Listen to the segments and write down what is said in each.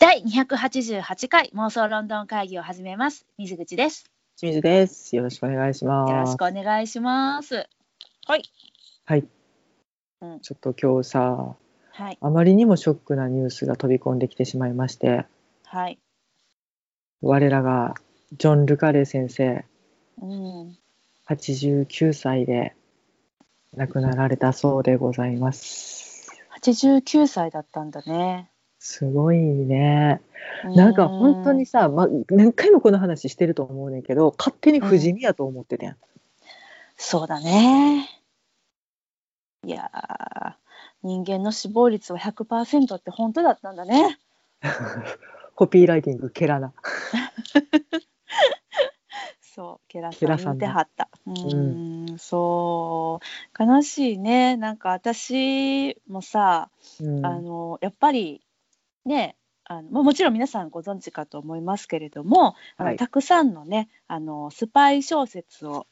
第288回妄想ロンドン会議を始めます。水口です。清水です。よろしくお願いします。よろしくお願いします。はい。はい。うんちょっと今日さ、はい。あまりにもショックなニュースが飛び込んできてしまいまして、はい。我らがジョン・ルカレー先生、うん。89歳で亡くなられたそうでございます。89歳だったんだね。すごいね。なんか本当にさ、ま、何回もこの話してると思うねんけど、勝手に不死身やと思っててん。そうだね。いやー人間の死亡率は100%って本当だったんだね。コピーライティング、ケラナ。そう、ケラさん見てはった。うーん、そう、悲しいね。なんか私もさ、うんあのやっぱりねあのまあもちろん皆さんご存知かと思いますけれども、あはいのたくさんのねあのスパイ小説を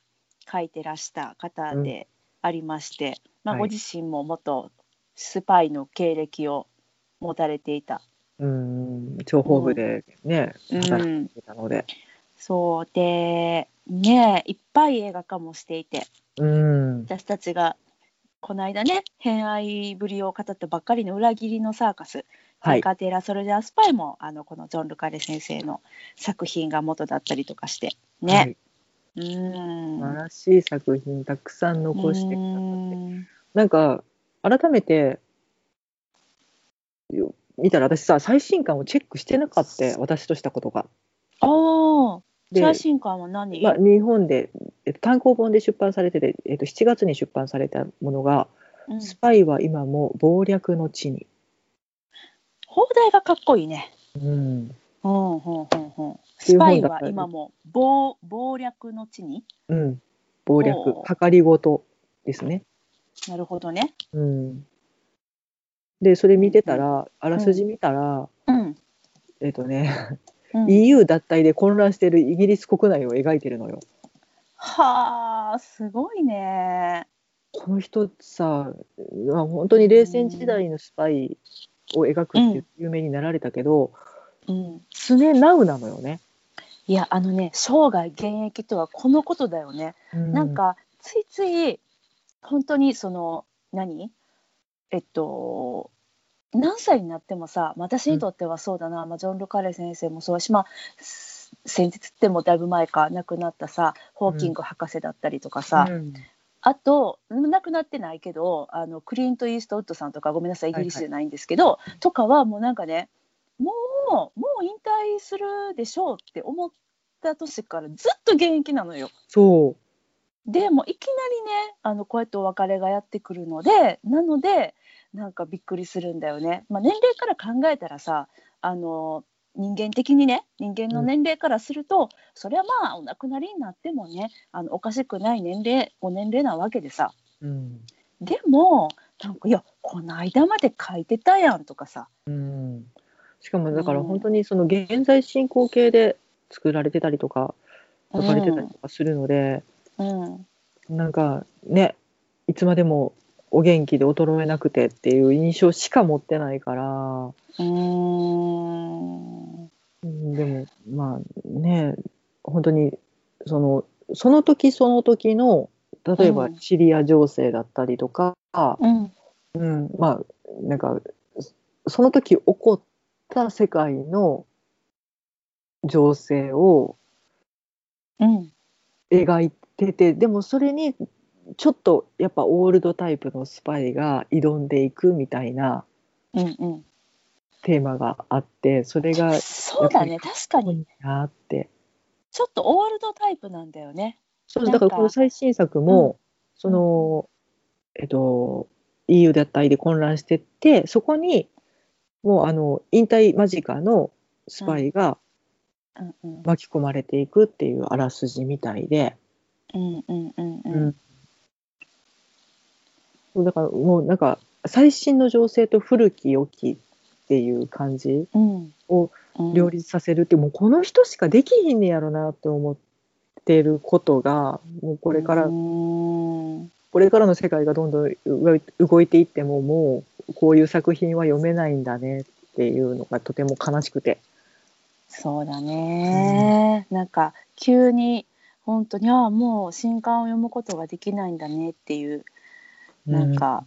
書いてらした方でありまして、まあ、はいご自身も元スパイの経歴を持たれていた。うん、諜報部でね、うん働いてたので。そうでねいっぱい映画化もしていてうん。私たちがこの間ね偏愛ぶりを語ったばっかりの裏切りのサーカスはい。カテラ・ソルジャー・スパイもあのこのジョン・ルカレ先生の作品が元だったりとかしてね、はい、うーん。素晴らしい作品たくさん残してくださって。なんか改めてよ見たら私さ最新刊をチェックしてなかった私としたことが。あ最新刊は何、まあ、日本で、えっと、単行本で出版されてて、えっと、7月に出版されたものが「うん。スパイは今も謀略の地に」放題がかっこいいね。うん、うんうんうんうん、スパイは今も謀謀略の地に？うん、謀略計りごとですね。なるほどね。うん、でそれ見てたらあらすじ見たら、うん、えっとねうん EU 脱退で混乱しているイギリス国内を描いてるのよ。はあすごいね。この人さ、まあ、本当に冷戦時代のスパイを描くっていう有名になられたけど、うん、常ナウなのよね。いやあのね生涯現役とはこのことだよね。なんかついつい本当にその何？えっと何歳になってもさまあ私にとってはそうだな、まあ、ジョン・ルカレ先生もそうだしまあす先日ってもだいぶ前か亡くなったさホーキング博士だったりとかさ、うんあと亡くなってないけどあのクリント・イーストウッドさんとかごめんなさいイギリスじゃないんですけど、とかはもうなんかねもうもう引退するでしょうって思った年からずっと現役なのよ。そでもいきなりねあのこうやってお別れがやってくるのでなのでなんかびっくりするんだよね。まあ、年齢から考えたらさあの人間的にね人間の年齢からすると、それはまあお亡くなりになってもねあのおかしくない年齢ご年齢なわけでさ。う、うん。でもなんかいやこの間まで書いてたやんとかさ。うん、しかもだからうん。本当にその現在進行形で作られてたりとか書かれてたりとかするので、うん、なんかねいつまでもお元気で衰えなくてっていう印象しか持ってないから。うんでもまあね本当にそのその時その時の例えばうん。シリア情勢だったりとか、うん。うんまあなんかそその時起こった世界の情勢をうん。描いててでもそれにちょっとやっぱオールドタイプのスパイが挑んでいくみたいなうんうんテーマがあってそれがそうだね。確かにいいなって。ちょっとオールドタイプなんだよね。そうだからこの最新作も、その、えっと EU 脱退で混乱してってそこにもうあの引退間近のスパイがうん。うん巻き込まれていくっていうあらすじみたいで、うんうんうんううん。うだからもうなんか最新の情勢と古き良きっていう感じうん。をうん。両立させるって、もうこの人しかできひんねやろなって思ってることがもうこれから、うん。これからの世界がどんどん動いていってももうこういう作品は読めないんだねっていうのがとても悲しくて。そうだね、なんか急に本当にああもう新刊を読むことができないんだねっていうなんか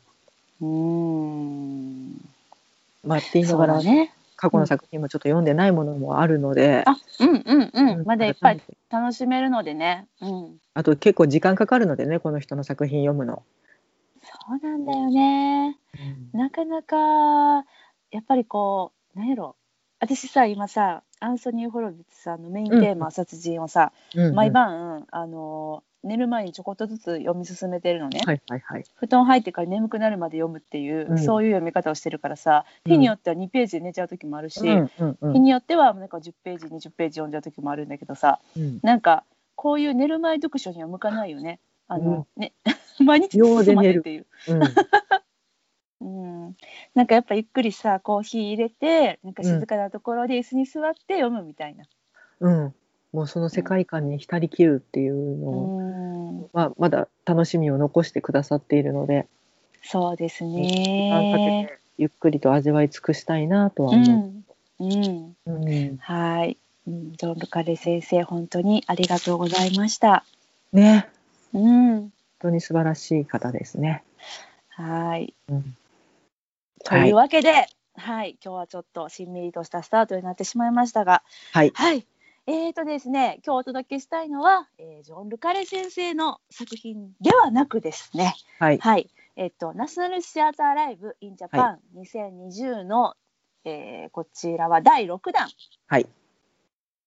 うーんまあって言いながらだね。過去の作品もちょっと読んでないものもあるので、あうんうんうん、うん。まだいっぱい楽しめるのでね。うん。あと結構時間かかるのでねこの人の作品読むの。そうなんだよね。なかなかやっぱりこうなんやろ。私さ今さアンソニー・ホロビッツさんのメインテーマ「殺人」をさ、うんうん。毎晩あの寝る前にちょこっとずつ読み進めてるのね、はいはいはい。布団入ってから眠くなるまで読むっていう、うん。そういう読み方をしてるからさうん。日によっては2ページで寝ちゃう時もあるし、うんうんうん。日によってはなんか10ページ20ページ読んじゃう時もあるんだけどさうん。なんかこういう寝る前読書には向かないよね。あの、ね 毎日進ま秒で寝るへんっていう。うん。うん、なんかやっぱゆっくりさコーヒー入れてなんか静かなところで椅子に座って読むみたいな。うん、もうその世界観に浸りきるっていうのうを、ん、まあ、まだ楽しみを残してくださっているので、そうです時間かけね。てゆっくりと味わい尽くしたいなとはう思ん、うん、う。うんはい、うん、ジョン・ルカレ先生本当にありがとうございました。ねうん、本当に素晴らしい方ですね。はい。うんというわけで、はい、今日はちょっとしんみりとしたスタートになってしまいましたが、はい、はい。えーとですね、今日お届けしたいのは、えージョン・ルカレ先生の作品ではなくですね、はい、はい、えっと、ナショナルシアターライブ・イン・ジャパン2020の、えーこちらは第6弾、はい、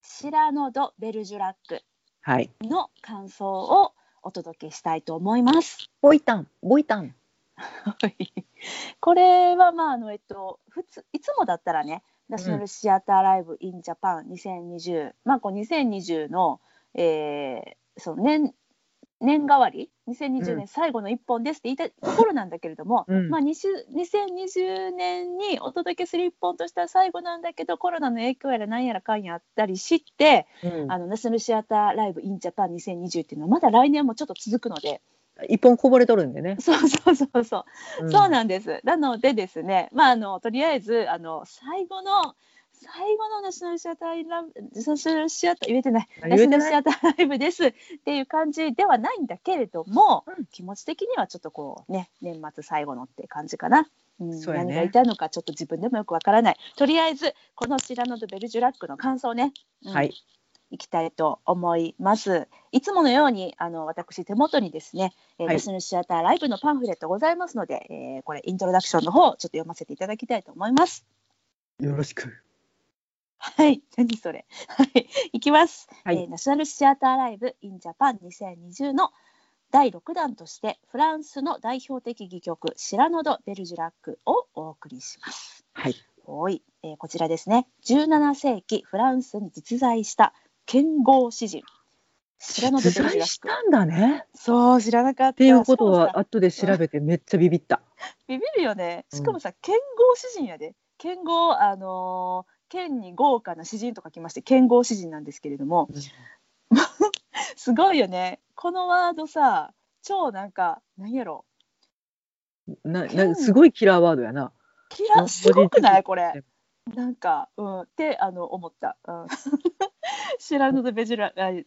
シラノ・ド・ベルジュラックはい。の感想をお届けしたいと思います。ボイタン、ボイタン。これはまああのえっと普通いつもだったらねナショナルシアターライブインジャパン2020、まあこう2020の、えー、その年年替わり？2020うん。年最後の一本ですって言いたいところなんだけれども、うん。まあ20 2020年にお届けする一本としては最後なんだけどコロナの影響やらなんやらかんやあったりして、うん。あのナショナルシアターライブインジャパン2020っていうのはまだ来年もちょっと続くので一本こぼれとるんでね。そうそうそうそう。うん。そうなんです。なのでですね、まああのとりあえずあの最後の最後のナショナルシアターライブナショナルシアター言えてない。ナショナルシアターライブです。っていう感じではないんだけれども、うん。気持ち的にはちょっとこうね年末最後のって感じかな。うんそうやね。何が言いたいのかちょっと自分でもよくわからない。とりあえずこのシラノ・ド・ベルジュラックの感想ね、うん。はい、いきたいと思います。いつものようにあの私手元にですね、えーはいナショナルシアターライブのパンフレットございますので、えーこれイントロダクションの方ちょっと読ませていただきたいと思います。よろしく。はい、何それ。はい、いきます、はいえーナショナルシアターライブインジャパン2020の第6弾としてフランスの代表的戯曲シラノ・ド・ベルジュラックをお送りします。はい、はい、えーこちらですね。17世紀フランスに実在した剣豪詩人。シラノ・ド・ベ実ルジュラック。在したんだね。そう、知らなかった。っていうことは後で調べてめっちゃビビった。ビビるよね。うんしかもさ、剣豪詩人やで。剣豪、あのー剣に豪華な詩人と書きまして、剣豪詩人なんですけれども、すごいよね。このワードさ、超なんか、なんやろ。な、な、すごいキラーワードやな。キラうんすごくない？こ文れ字。なんか、うん、ってあの思った。うん、知らぬとベジュラ、あえ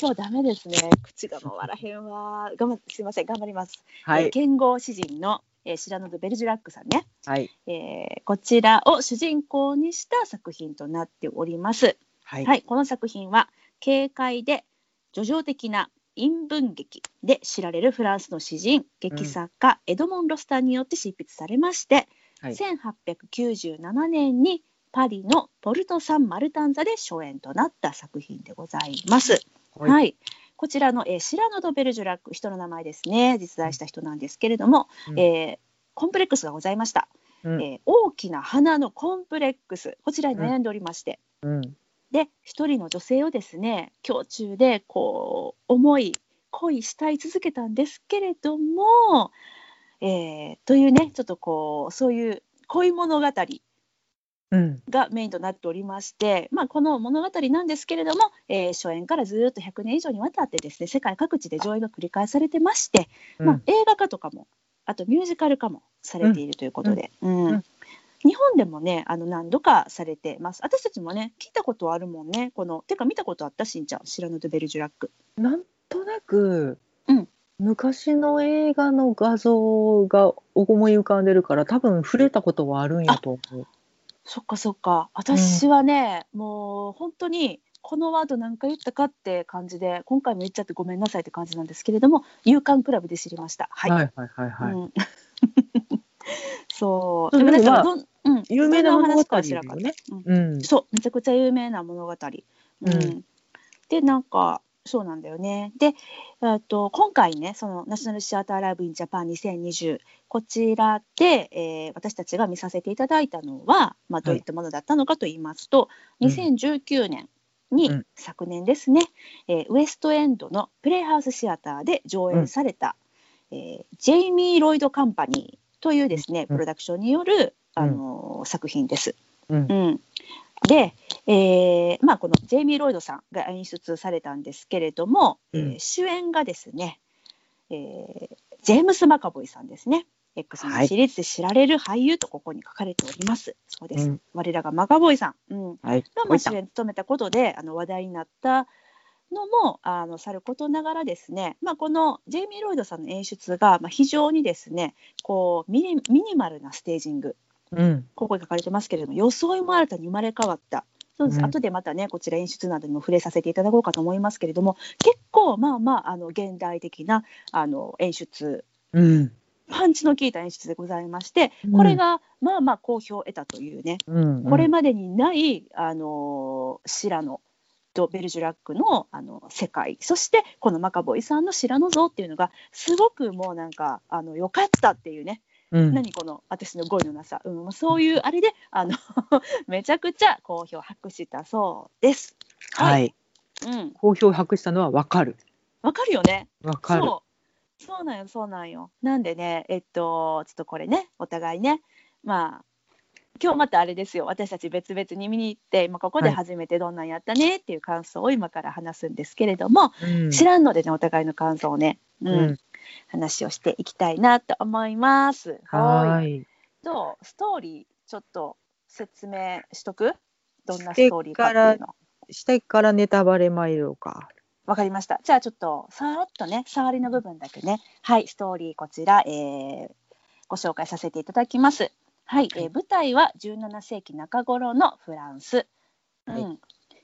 今日ダメですね。口が回らへんわ。頑張すいません、頑張ります。えーはい、剣豪詩人の、えー、シラノド・ベルジュラックさんね、はい、えーこちらを主人公にした作品となっております。はい、はい、この作品は軽快で叙情的な陰文劇で知られるフランスの詩人劇作家、エドモン・ロスターによって執筆されまして、はい1897年にパリのポルト・サン・マルタン座で初演となった作品でございます。はい。はい、こちらの、えーシラノ・ド・ベルジュラック人の名前ですね。実在した人なんですけれども、うん。えーコンプレックスがございました、うん。えー大きな鼻のコンプレックス。こちらに悩んでおりまして、うん、で一人の女性をですね胸中でこう思い恋したい続けたんですけれども、えーというねちょっとこうそういう恋物語うん、がメインとなっておりまして、まあ、この物語なんですけれども、えー初演からずっと100年以上にわたってですね世界各地で上映が繰り返されてまして、まあ、映画化とかもあとミュージカル化もされているということで、うん。うん。日本でもねあの何度かされてます。私たちもね聞いたことあるもんね。このてか見たことあった？しんちゃん。シラノ・ド・ベルジュラック。なんとなく、うん昔の映画の画像が思い浮かんでるから多分触れたことはあるんやと思う。そっかそっか。私はね、もう本当にこのワード何回言ったかって感じで今回も言っちゃってごめんなさいって感じなんですけれども「夕刊クラブ」で知りました。はい、はいはいはいはい。うん。そう。でもなんまあかどんうん。有名なね。うん。うん。そう。めちゃくちゃ有名な物語。うん。うん。でなんかそうなんだよね。で、えっと今回ねそのナショナルシアターライブインジャパン2020こちらで、えー私たちが見させていただいたのは、まあ、どういったものだったのかと言いますと、うん。2019年に、うん。昨年ですね、えーウエストエンドのプレイハウスシアターで上演された、えージェイミー・ロイド・カンパニーというですね、うん。プロダクションによる、あのー作品です。うん。うん、で、えーまあ、このジェイミー・ロイドさんが演出されたんですけれども、えーうん主演がですね、えージェームス・マカボイさんですね。X のシリーズで知られる俳優とここに書かれております。そうです。うん我らがマカボイさん、うん、はい。がまあ主演を務めたことであの話題になったのもあのさることながらですね、まあ、このジェイミー・ロイドさんの演出が、まあ、非常にですねこうミニミニマルなステージングうん。ここに書かれてますけれども装いも新たに生まれ変わったそうです、うん後でまたねこちら演出などにも触れさせていただこうかと思いますけれども結構まあまああの現代的なあの演出うん。パンチの効いた演出でございましてうんこれがまあまあ好評を得たというね、うん。これまでにない、あのシラノとベルジュラックのあの世界そしてこのマカボイさんのシラノ像っていうのがすごくもうなんかあのよかったっていうね、うん。何この私の語彙のなさ、うん、そういうあれであの めちゃくちゃ好評を博したそうです。はい。うん、好評を博したのはわかる。わかるよね。わかる。そうそうなんよそうなんよ。なんでねえっとちょっとこれねお互いねまあ今日またあれですよ私たち別々に見に行って今ここではい初めてどんなんやったねっていう感想を今から話すんですけれども、うん知らんのでねお互いの感想をね、うんうん。話をしていきたいなと思います。はーいーい。とストーリーちょっと説明しとく？どんなストーリーかっていうの。下からネタバレ参ろうか。わかりました。じゃあちょっとさらっとね触りの部分だけねはいストーリーこちら、えーご紹介させていただきます。はい、えー舞台は17世紀中頃のフランス。はいうん、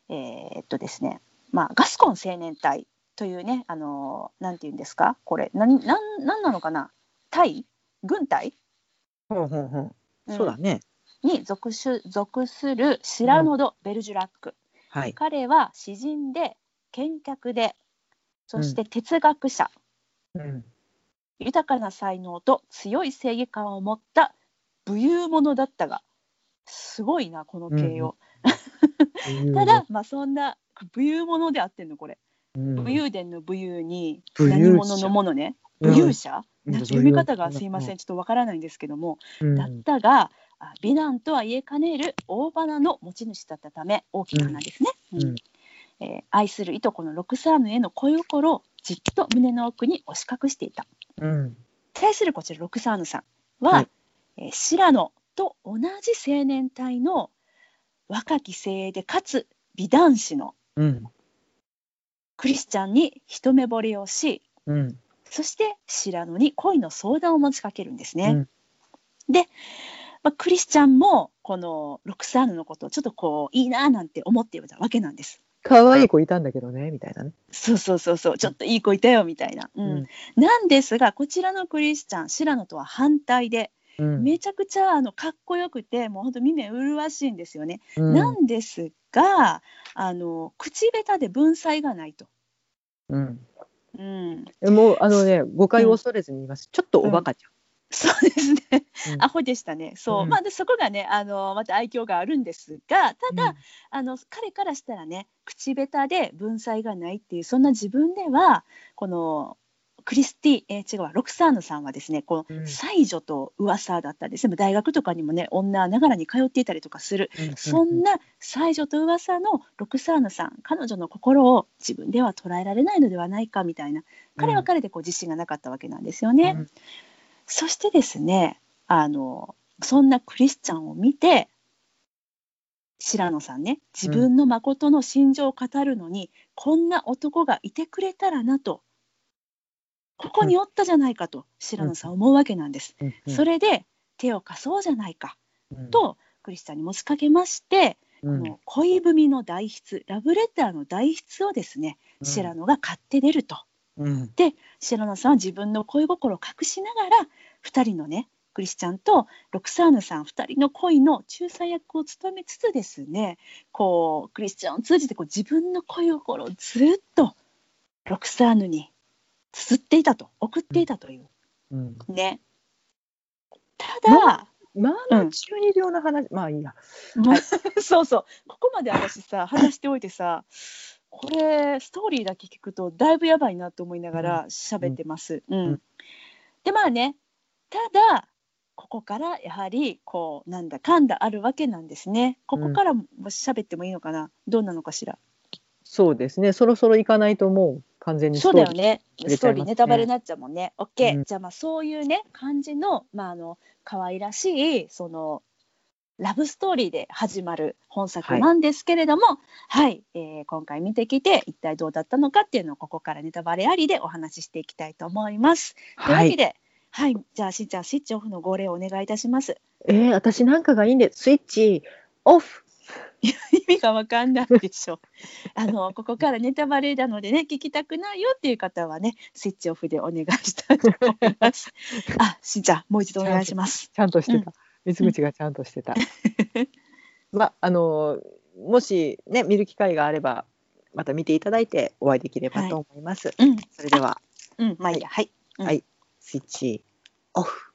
えーっとですねまあガスコン青年隊というねあのーなんて言うんですか？これ何なんなんなのかな？隊軍隊？ほうほうほう。うん。そうだね。に属す属するシラノド・ベルジュラック。はい。彼は詩人で見客でそして哲学者、うん。豊かな才能と強い正義感を持った武勇者だったがすごいなこの形容、ただ、まあそんな武勇者であってんのこれ、うん、武勇伝の武勇に武何勇者。者のものね。うん武勇者、うん。なんか読み方がすいません。ちょっとわからないんですけども、うん。だったがあ美男とは言えかねる大花の持ち主だったため大きな花ですね、うん。うん。えー愛するいとこのロクサーヌへの恋心をじっと胸の奥に押し隠していた。うん。対するこちらロクサーヌさんは、はい。えーシラノと同じ青年隊の若き精鋭でかつ美男子のうん。クリスチャンに一目惚れをしうん。そしてシラノに恋の相談を持ちかけるんですね。うんで、まあ、クリスチャンもこのロクサーヌのことをちょっとこういいななんて思っていたわけなんです。可愛い子いたんだけどね、みたいなね。そうそうそうそうちょっといい子いたよみたいな。うんなんですがこちらのクリスチャンシラノとは反対でうん。めちゃくちゃあのかっこよくてもうほんと耳麗しいんですよね。うんなんですがあの口下手で文才がないと。うん。うん、もうあのね誤解を恐れずに言います。ちょっとおバカちそうですね、うんアホでしたねそう、うんまあでそこがねあのまた愛嬌があるんですがたゃん。だ、あの彼からしたらね口下手で文才がないっていうそんな自分ではこのクリスティ、えー違うわロクサーヌさんはですねこうん。の才女と噂だったんです。ね大学とかにもね女ながらに通っていたりとかするうんそんな才女と噂のロクサーヌさん彼女の心を自分では捉えられないのではないかみたいな彼は彼でこう自信がなかったわけなんですよね。うん。そしてですねあのそんなクリスチャンを見て白野さんね自分の誠の心情を語るのに、こんな男がいてくれたらなとここにおったじゃないかと白野さん。思うわけなんです。それで手を貸そうじゃないかうん。とクリスチャンに持ちかけまして、うん。この恋文の代筆ラブレターの代筆をですね白野が買って出ると。うん。白野さんは自分の恋心を隠しながら2人のねクリスチャンとロクサーヌさん2人の恋の仲裁役を務めつつですねこうクリスチャンを通じてこう自分の恋心をずっとロクサーヌに綴っていたと送っていたという。うん。ね。ただ、まあ中二病の話、まあいいや。もう そうそう。ここまで私さ話しておいてさこれストーリーだけ聞くとだいぶやばいなと思いながら喋ってます。うん。うん。でまあね。ただここからやはりこうなんだかんだあるわけなんですね。ここからも喋ってもいいのかな。どうなのかしら。そうですね。そろそろ行かないともう完全にそうだよね。ストーリーネタバレになっちゃうもんね。オッケー、うんじゃあまあそういうね感じのまああの可愛らしいそのラブストーリーで始まる本作なんですけれども、はい、えー今回見てきて一体どうだったのかっていうのをここからネタバレありでお話ししていきたいと思います。というわはい。けで、はい、じゃあしんちゃんスイッチオフの号令をお願いいたします。えー、私なんかがいいんで、スイッチオフ。意味がわかんないでしょ。あのここからネタバレなのでね聞きたくないよっていう方はねスイッチオフでお願いしたいと思います。あ、しんちゃんもう一度お願いします。ちゃんとしてた。水口がちゃんとしてた。まああのもしね見る機会があればまた見ていただいてお会いできればと思います。うん、それではうん、まあいいや、はい。うんはいスイッチオフ。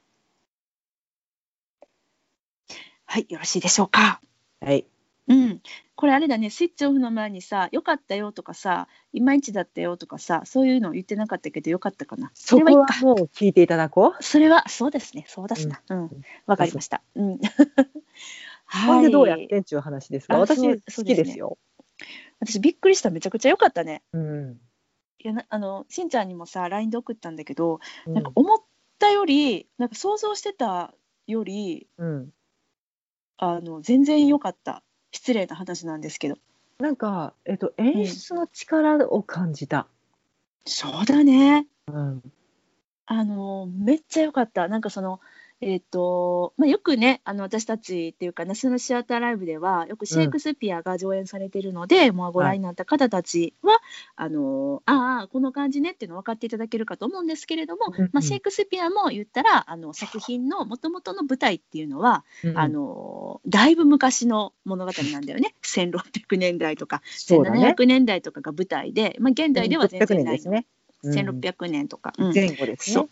はい、よろしいでしょうか。はい。うん、これあれだね、スイッチオフの前にさ、良かったよとかさ、いまいちだったよとかさ、そういうの言ってなかったけど、良かったかな。それはいいか。もう聞いていただこう。それは、そうですね、そうだしな。うん、わかりました。うん。ほんでどうやっはいてんっていう話ですが、あ私好きですよ。私びっくりした、めちゃくちゃ良かったね。うん。いやなあのしんちゃんにもさ LINE で送ったんだけど、うんなんか思ったよりなんか想像してたよりうん。あの全然良かった失礼な話なんですけどなんかえっと演出の力を感じた。そうだねうん。あのめっちゃ良かったなんかそのえっ、と、まあ、よくねあの私たちっていうかナショナルシアターライブではよくシェイクスピアが上演されているので、まあ、ご覧になった方たちは、あのああこの感じねっていうの分かっていただけるかと思うんですけれども、うんうん。まあ、シェイクスピアも言ったらあの作品のもともとの舞台っていうのは、うんあのだいぶ昔の物語なんだよね。1600年代とかそうだね。1700年代とかが舞台で、まあ、現代では全600然ないの、年ですね。うん。1600年とか、うん。前後ですね。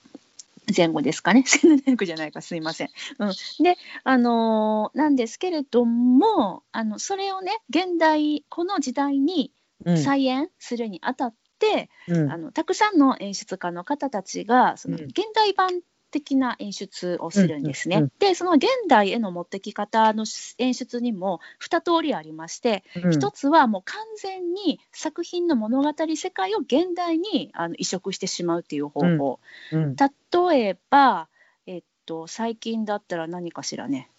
前後ですかね。1700じゃないかすいません。うん、であのーなんですけれどもあのそれをね現代この時代にうん。再演するにあたって、うん。あのたくさんの演出家の方たちがそのうん。現代版的な演出をするんですね。うんうんでその現代への持ってき方の演出にも2通りありまして、うん一つはもう完全に作品の物語世界を現代にあの移植してしまうっていう方法。うん例えば、えっと、最近だったら何かしらね。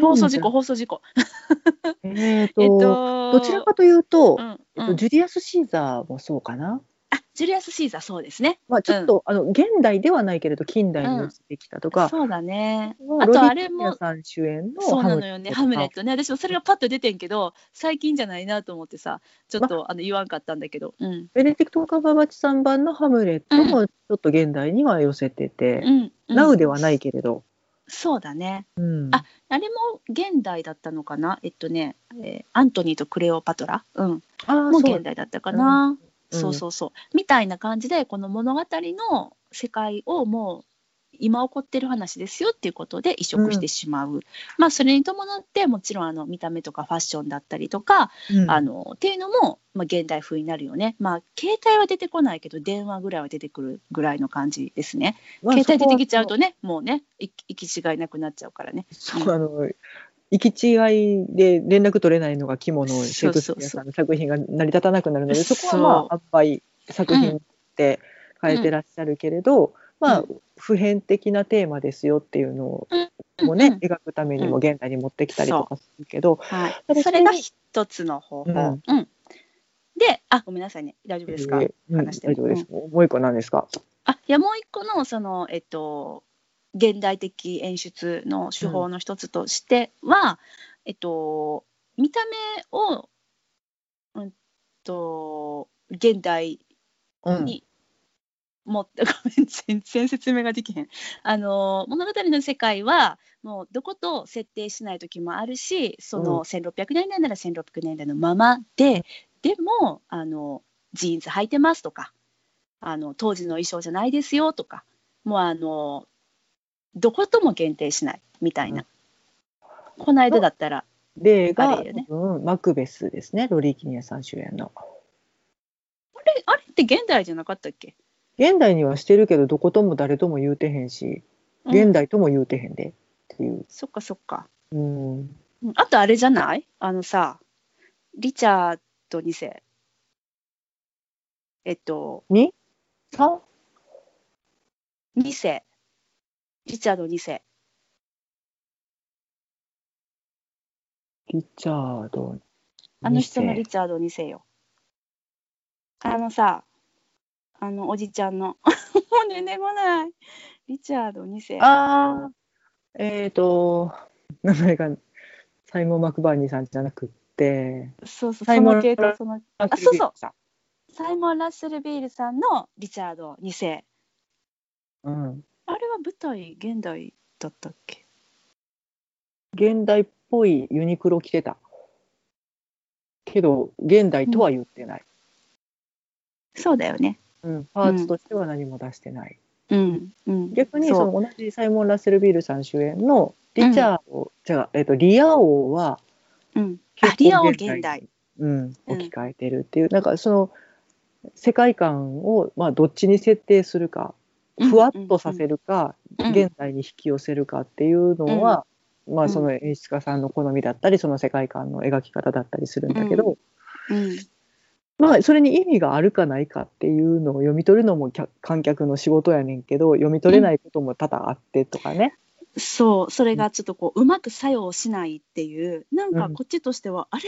放送事故、放送事故。えっと、えっと、どちらかというと、うんうんえっと、ジュリアス・シーザーもそうかな？あ、ジュリアス・シーザー、そうですね。まあ、ちょっと、あの現代ではないけれど近代に移ってきたとか、そうだね。ロあと、あれも、さん主演のそうなのよね、ハムレットトね。私もそれがパッと出てんけど、最近じゃないなと思ってさ、ちょっと、あ。の言わんかったんだけど。うん。ベネディクト・カバーバッチさん版のハムレットもちょっと現代には寄せてて、うん。うん。ナウではないけれど、そうだね。うん、ああれも現代だったのかな？えっとね、えーアントニーとクレオパトラ、うん、あーもう現代だったかな、うん。そうそうそう。みたいな感じでこの物語の世界をもう今起こってる話ですよっていうことで移植してしまう、まあそれに伴ってもちろんあの見た目とかファッションだったりとか、うん。あのっていうのも、まあ、現代風になるよね。まあ携帯は出てこないけど電話ぐらいは出てくるぐらいの感じですね、まあ携帯出てきちゃうそとねもうねい行き違いなくなっちゃうからね。そうあの行き違いで連絡取れないのが肝のシェイクスピアさんの作品が成り立たなくなるのでそこはまあやっぱり作品って変えてらっしゃるけれど、まあ、う普遍的なテーマですよっていうのをうんもね、うん描くためにうんも現代に持ってきたりとかするけど、はいそれが一つの方法。うんうんで、あ、ごめんなさいね。大丈夫ですか？えーうん話しても大丈夫です。もう一個何ですか？あ、いや、もう一個の、その、えっと。現代的演出の手法の一つとしては、えっと、見た目を。うんと、現代うんにもって、ごめん、全然説明ができへん。あの、物語の世界は、もうどこと設定しない時もあるし、その1600年代なら1600年代のままで、でも、あの、ジーンズ履いてますとか、あの、当時の衣装じゃないですよとか、もうあの、どことも限定しないみたいな。この間だったら、例が、ねマクベスですね。ロリー・キニアさん主演の。あれ、あれって現代じゃなかったっけ現代にはしてるけど、どことも誰とも言うてへんし、うん現代とも言うてへんでっていう。そっかそっか。うん。うんあとあれじゃないあのさ、リチャード2世。えっと、に三2世。リチャード2世。リチャード。あの人のリチチャード2世よ。あのさ、あのおじちゃんの。もう出てこない。リチャード2世。ああ。えっ、と、名前がサイモン・マクバーニーさんじゃなくって、そうそう、サイモン系統、その、あそうそうさサイモン・ラッセル・ビールさんのリチャード2世。うん。あれは舞台、現代だったっけ？現代っぽいユニクロ着てた。けど、現代とは言ってない。そうだよね。うん。パーツとしては何も出してない。うん。うん、逆にその同じサイモン・ラッセル・ビールさん主演のリチャード、じゃあ、えっと、リア王はうん。あ、リアを現代。うん、置き換えてるっていう、なんかその世界観を、まあ、どっちに設定するかふわっとさせるか、うん。現代に引き寄せるかっていうのは、まあ、その演出家さんの好みだったりその世界観の描き方だったりするんだけど、うん。まあ、それに意味があるかないかっていうのを読み取るのも客観客の仕事やねんけど読み取れないことも多々あってとかね。そう、それがちょっとこう、うまく作用しないっていう、なんかうん。こっちとしては、あれ？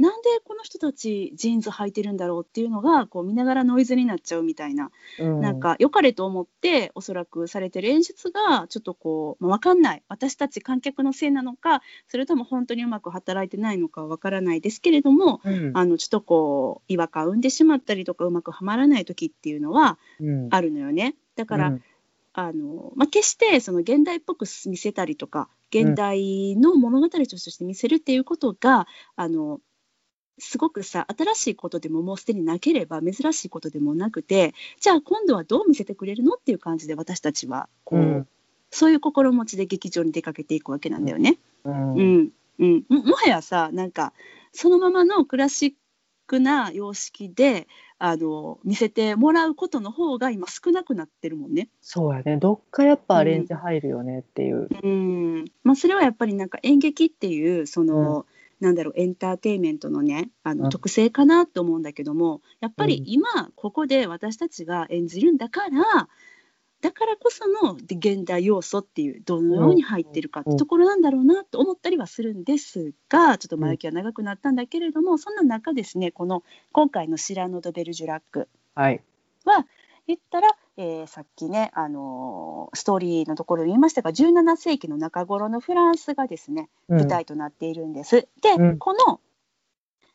なんでこの人たちジーンズ履いてるんだろうっていうのが、こう見ながらノイズになっちゃうみたいな、うんなんか良かれと思って、おそらくされてる演出が、ちょっとこう、まあ、わかんない。私たち観客のせいなのか、それとも本当にうまく働いてないのかはわからないですけれども、うんあの、ちょっとこう、違和感を生んでしまったりとか、うまくはまらない時っていうのはうんあるのよね。だから、うんあのまあ、決してその現代っぽく見せたりとか現代の物語として見せるっていうことが、あのすごくさ新しいことでももうすでになければ珍しいことでもなくてじゃあ今度はどう見せてくれるのっていう感じで私たちはこう、うん。そういう心持ちで劇場に出かけていくわけなんだよね。うん。うん。うん、ももはやさなんかそのままのクラシックな様式であの見せてもらうことの方が今少なくなってるもんね。そうやね。どっかやっぱアレンジ入るよねっていう。うん。まあ、それはやっぱりなんか演劇っていうその、なんだろうエンターテインメントのねあうん。の特性かなと思うんだけどもやっぱりうん。今ここで私たちが演じるんだからだからこそので現代要素っていうどのように入ってるかってところなんだろうなと思ったりはするんですがちょっと前置きは長くなったんだけれどもそんな中ですねこの今回の「シラノ・ド・ベルジュラック」はい。言ったら、えーさっきね、あのーストーリーのところで言いましたが17世紀の中頃のフランスがですね舞台となっているんです。で、うん。この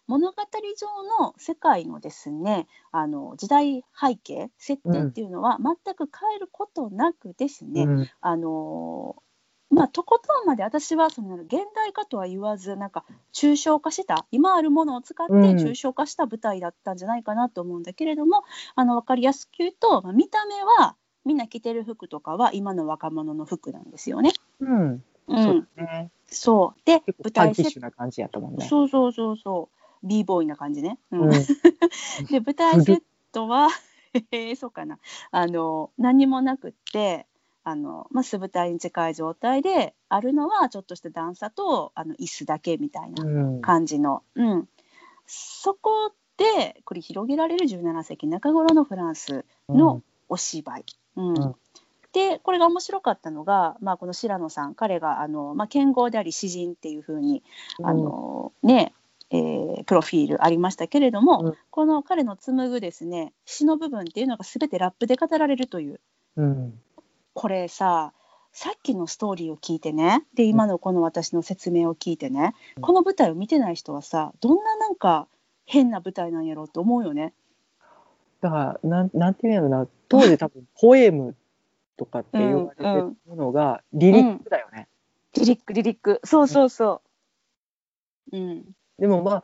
物語上の世界のですねあの時代背景設定っていうのは全く変えることなくですね、うん。あのーまあ、とことんまで私はその現代化とは言わずなんか抽象化した今あるものを使ってうん抽象化した舞台だったんじゃないかなと思うんだけれども、あの分かりやすく言うと、まあ、見た目はみんな着てる服とかは今の若者の服なんですよね。うん。うそんうだね。そうで舞台セッシュな感じやったもんね。そうそうそうそう b ボーイな感じね。うんうん。で舞台セットは えーそうかなあの何もなくってあの、まあ、素舞台に近い状態であるのはちょっとした段差とあの椅子だけみたいなうん。感じの、うん。そこで繰り広げられる17世紀中頃のフランスのお芝居。うん。うん。でこれが面白かったのが、まあ、この白野さん彼があの、まあ、剣豪であり詩人っていうふうに、あのねえー、プロフィールありましたけれども、うん。この彼の紡ぐですね詩の部分っていうのが全てラップで語られるという。うんこれささっきのストーリーを聞いてね。で今のこの私の説明を聞いてね、うん。この舞台を見てない人はさどんななんか変な舞台なんやろうって思うよね。だからなんなんていうんやろな。当時多分ポエムとかって言われてるものがリリックだよね。リリックリリック。そうそうそう。うん。でもまあ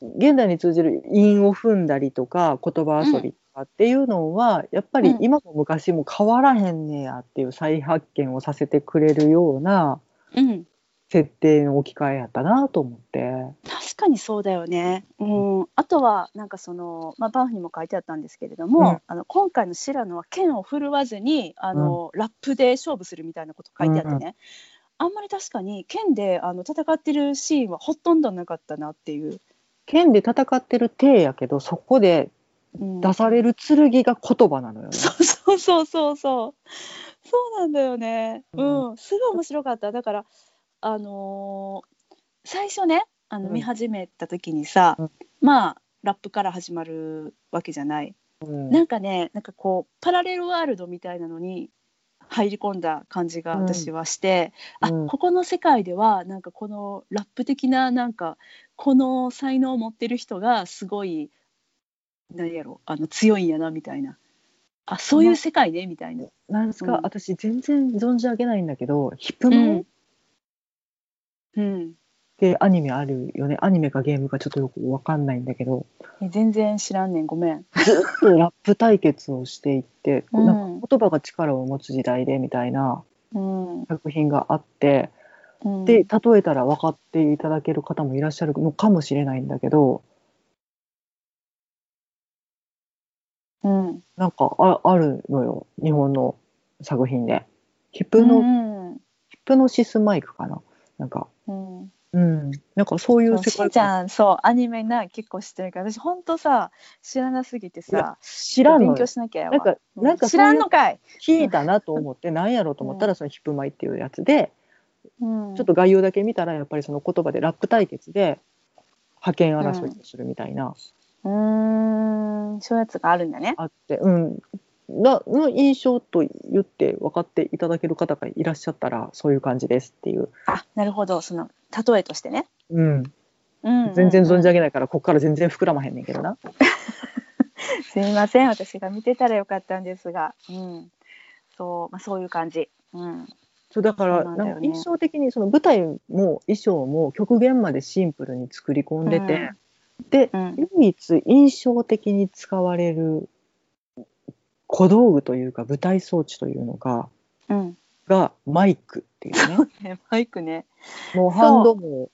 現代に通じる韻を踏んだりとか言葉遊びとかっていうのは、やっぱりうん。今も昔も変わらへんねやっていう再発見をさせてくれるようなうん。設定の置き換えやったなと思って。確かにそうだよね。うん、あとはなんかその、まあ、バンフにも書いてあったんですけれども、うん。あの今回の白野は剣を振るわずにあの、ラップで勝負するみたいなこと書いてあってね、あんまり確かに剣であの戦ってるシーンはほとんどなかったなっていう。剣で戦ってる体やけどそこでうん、出される剣が言葉なのよね。そうそうそうそうそう。そうなんだよね。ううん、すごい面白かった。だからあのー最初ねあのうん。見始めた時にさ、うん。まあラップから始まるわけじゃない。うん。なんかねなんかこうパラレルワールドみたいなのに入り込んだ感じがうん。私はして、うん。あここの世界ではなんかこのラップ的ななんかこの才能を持ってる人がすごい何やろあの強いんやなみたいな。あそういう世界ねみたいな。なんですか、うん。私全然存じ上げないんだけどヒップマンっうん、てアニメあるよね、アニメかゲームかちょっとよくわかんないんだけど。え全然知らんねんごめん。ずっとラップ対決をしていって、うん。なんか言葉が力を持つ時代でみたいなうん。作品があって。うん、で例えたら分かっていただける方もいらっしゃるのかもしれないんだけどうん、なんかああるのよ。日本の作品で。ヒップノ、うんヒップノシスマイクかな。なんか、うん。うん、なんかそういう世界ちゃんそうアニメな結構知ってるから。私ほんとさ知らなすぎてさ知らんのよ。勉強しなきゃやわ。なんかうん。なんか知らんのかい、聞いたなと思って何やろうと思ったらそのヒップマイっていうやつでうん、ちょっと概要だけ見たらやっぱりその言葉でラップ対決で覇権争いをするみたいな、うーんそういうやつがあるんだね。あってうん。なの印象と言って分かっていただける方がいらっしゃったらそういう感じですっていう、あなるほど。その例えとしてね、うん、うんうん全然存じ上げげないからここから全然膨らまへんねんけどな。すみません。私が見てたらよかったんですが、うん、そうまあそういう感じ、うん、そうだからなんか印象的にその舞台も衣装も極限までシンプルに作り込んでて、でうん。唯一印象的に使われる小道具というか舞台装置というのがうん、がマイクっていうね。ね マイクね、もうハンドも、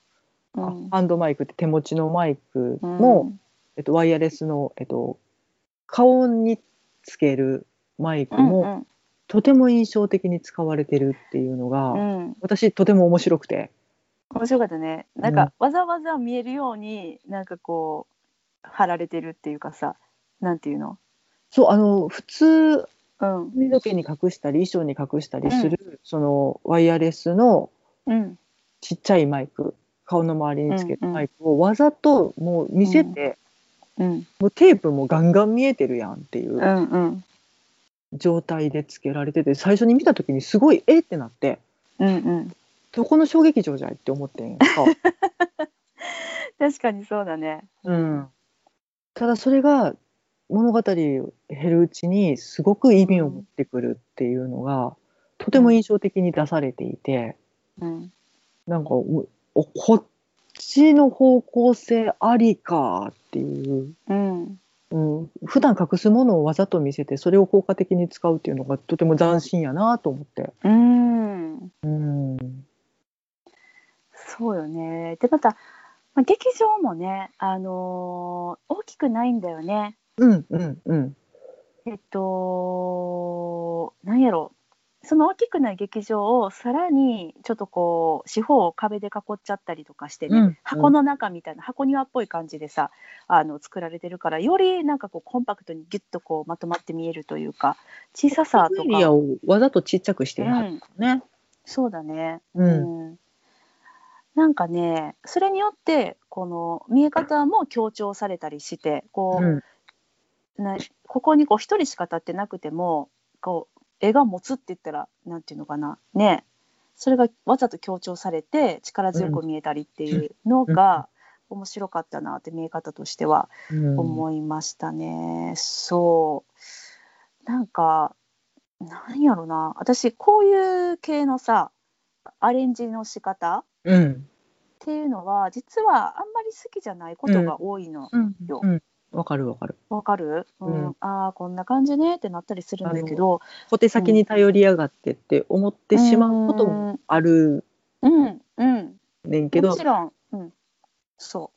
あうん、ハンドマイクって手持ちのマイクうん。も、えっと、ワイヤレスの、えっと、顔につけるマイクも、とても印象的に使われてるっていうのが、うんうん、私とても面白くて。面白かったね。なんか、わざわざ見えるようになんかこう貼られてるっていうかさなんていうの？そうあの普通うん。髪の毛に隠したり衣装に隠したりする、そのワイヤレスのうん。ちっちゃいマイク顔の周りにつけるうんうんマイクをわざともう見せて、うん。もうテープもガンガン見えてるやんっていううんうん。状態でつけられてて最初に見た時にすごいえってなって。うんうんどこの小劇場じゃいって思ってんか、確かにそうだね。うん、ただそれが物語を減るうちにすごく意味を持ってくるっていうのが、とても印象的に出されていて。うん。なんかこっちの方向性ありかっていう、うん。うん、普段隠すものをわざと見せてそれを効果的に使うっていうのがとても斬新やなと思って。うん。うんそうよね。でまた、まあ、劇場もねあのー大きくないんだよね。うんうんうん。えっとなんやろ。その大きくない劇場をさらにちょっとこう四方を壁で囲っちゃったりとかしてね、うん箱の中みたいな箱庭っぽい感じでさあの作られてるからよりなんかこうコンパクトにギュッとこうまとまって見えるというか小ささとか、エリアをわざとちっちゃくしてるはずね。そうだね、うん。んなんかねそれによってこの見え方も強調されたりしてこう、うん。なここにこう一人しか立ってなくてもこう絵が持つって言ったらなんていうのかな。ね。それがわざと強調されて力強く見えたりっていうのが面白かったなって見え方としてはうん。思いましたね。そう。なんかなんやろな。私こういう系のさアレンジの仕方うん。っていうのは実はあんまり好きじゃないことが多いの。うん。ようん。わかるわかる。わかる、うん。うん。ああこんな感じねってなったりするんだけど。小手先に頼りやがってって思ってしまうこともあるうん。うん。ねんけど。もちろん、うん、そ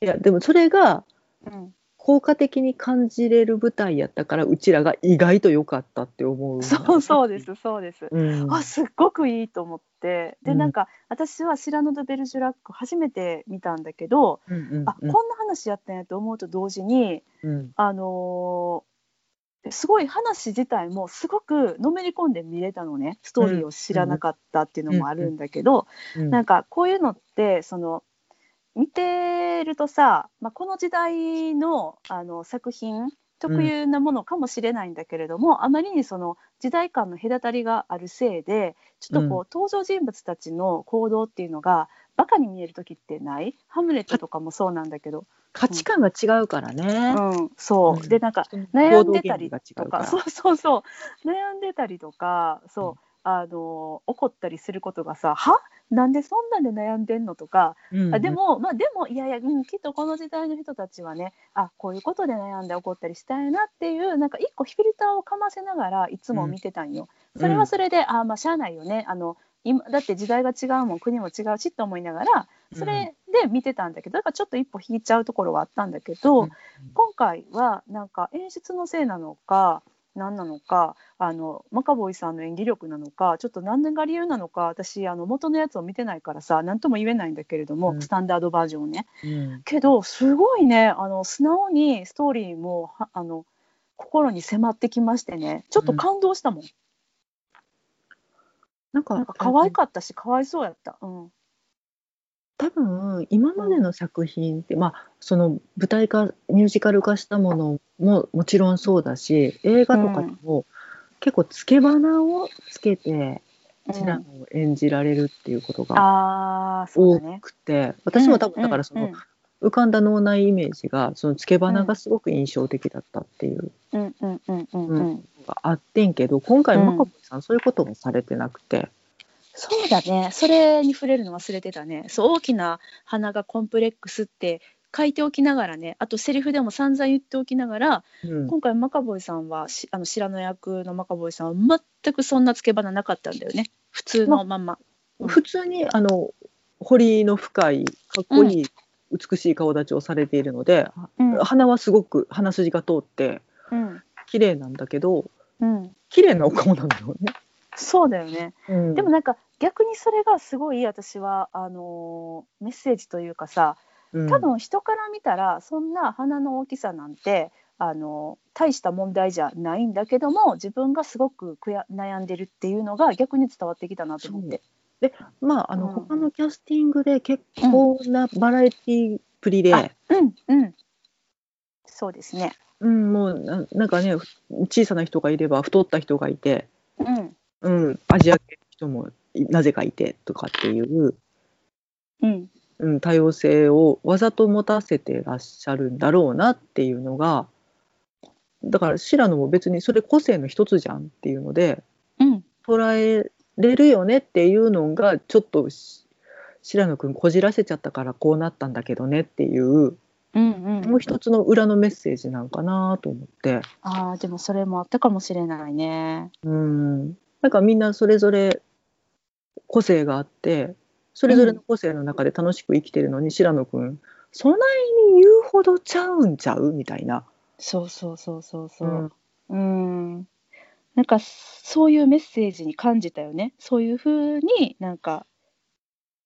いやでもそれがう、うん、効果的に感じれる舞台やったからうちらが意外と良かったって思う。そうそうですそうです。うん。あすっごくいいと思って。で、うん。なんか私はシラノ・ド・ベルジュラック初めて見たんだけど、うんうんあこんな話やったんやと思うと同時にうん。あのーすごい話自体もすごくのめり込んで見れたのね。ストーリーを知らなかったっていうのもあるんだけど、うん。なんかこういうのってその見てるとさ、まあ、この時代のあの作品特有なものかもしれないんだけれども、あまりにその時代間の隔たりがあるせいでちょっとこう、登場人物たちの行動っていうのがバカに見える時ってない？ハムレットとかもそうなんだけど、価値観が違うからね。うん、そう、うん。でなんか悩んでたりとか。そうそうそう。悩んでたりとかそう、あの怒ったりすることがさは？なんでそんなんで悩んでんの？とか、うんあでもまあでもいやいや、うん、きっとこの時代の人たちはねあこういうことで悩んで怒ったりしたいなっていうなんか一個フィルターをかませながらいつも見てたんよ。うん。それはそれで、あまあしゃあないよね。あの今だって時代が違うもん国も違うしと思いながらそれで見てたんだけどだからちょっと一歩引いちゃうところはあったんだけど、うん。今回はなんか演出のせいなのか何なのかあのマカボイさんの演技力なのかちょっと何が理由なのか私あの元のやつを見てないからさ何とも言えないんだけれども、うん。スタンダードバージョンをね。うん。けどすごいねあの素直にストーリーもはあの心に迫ってきましてねちょっと感動したもん、なんかなんか可愛かったしかわいそうやった。うん多分今までの作品って、まあその舞台化ミュージカル化したものももちろんそうだし映画とかでも、結構つけ花をつけてチラノを演じられるっていうことがああそう多だね。くて、私も多分だからその、うん浮かんだ脳内イメージがそのつけ花がすごく印象的だったっていうのがあってんけど今回うん。マカボイさんそういうこともされてなくて、そうだね。それに触れるの忘れてたね。そう大きな鼻がコンプレックスって書いておきながらね、あとセリフでも散々言っておきながら、うん今回マカボイさんはしあの白野役のマカボイさんは全くそんなつけ花なかったんだよね。普通のまんま。うん普通にあの彫りの深いかっこいい、美しい顔立ちをされているので、うん鼻はすごく鼻筋が通ってうん綺麗なんだけどうん。綺麗なお顔なのよね。そうだよね。うんでもなんか逆にそれがすごい私はあのーメッセージというかさ、うん。多分人から見たらそんな鼻の大きさなんてあの大した問題じゃないんだけども自分がすごく悔や悩んでるっていうのが逆に伝わってきたなと思って。まああの、うん。他のキャスティングで結構なバラエティープリで、あうんうん。そうですね。うん、もうななんかね小さな人がいれば太った人がいて、うん。うん、アジア系の人もいなぜかいてとかっていう、うんうん、多様性をわざと持たせてらっしゃるんだろうなっていうのがだから白野も別にそれ個性の一つじゃんっていうのでうん捉えれるよねっていうのがちょっとし白野くんこじらせちゃったからこうなったんだけどねっていううんうんもう一つの裏のメッセージなんかなと思って。ああでもそれもあったかもしれないね。うん、なんかみんなそれぞれ個性があってそれぞれの個性の中で楽しく生きてるのに、白野くんそないに言うほどちゃうんちゃうみたいな。そうそうそうそうそう。うん、なんかそういうメッセージに感じたよね。そういうふうになんか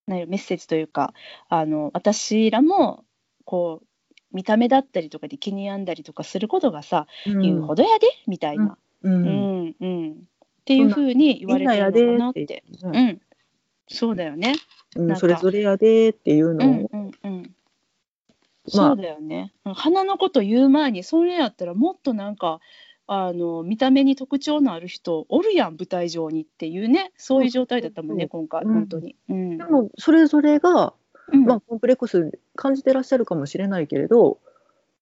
メッセージというかあの私らもこう見た目だったりとかで気に病んだりとかすることがさ、うん。言うほどやでみたいな、ううん。ん。うんっていうふうに言われてるのかなって。ううんん、そうだよね。うんそれぞれやでっていううのを、んうんうん。まあそうだよね。うん花のこと言う前にそれやったらもっとなんかあの見た目に特徴のある人おるやん舞台上にっていうねそういう状態だったもんね今回うん本当に。うんでもそれぞれが、うんまあ、コンプレックス感じてらっしゃるかもしれないけれど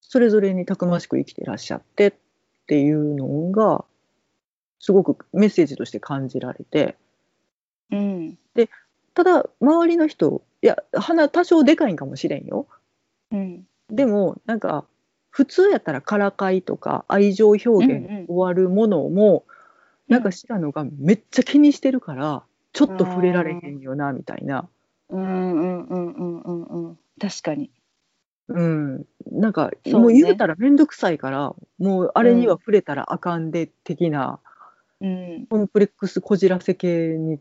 それぞれにたくましく生きてらっしゃってっていうのがすごくメッセージとして感じられて。うん。ただ周りの人いや鼻多少でかいんかもしれんよ。うん。でもなんか普通やったらからかいとか愛情表現で終わるものも、なんか白野がめっちゃ気にしてるからちょっと触れられへんよなみたいな。うんうんうんうんうんうん。確かに。うん、なんかね。もう言うたら面倒くさいからもうあれには触れたらあかんで的なうん。コンプレックスこじらせ系に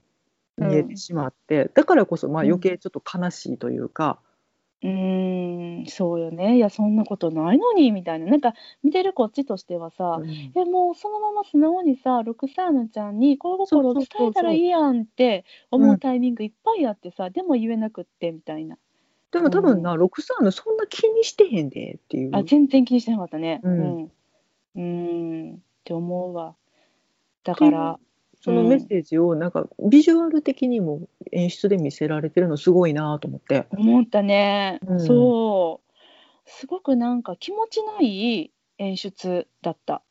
見えてしまって、だからこそまあうん。余計ちょっと悲しいというか、うーん。そうよね。いやそんなことないのにみたいな。なんか見てるこっちとしてはさ、うん。えもうそのまま素直にさロクサーナちゃんに恋心を伝えたらいいやんって思うタイミングいっぱいあってさ、でも言えなくってみたいな。でも多分な、ロクサーヌそんな気にしてへんでっていう。あ全然気にしてなかったね。ううん。んうーん。って思うわだからそのメッセージをなんかビジュアル的にも演出で見せられてるのすごいなと思って。思ったね、うん。そう。すごくなんか気持ちのいい演出だった。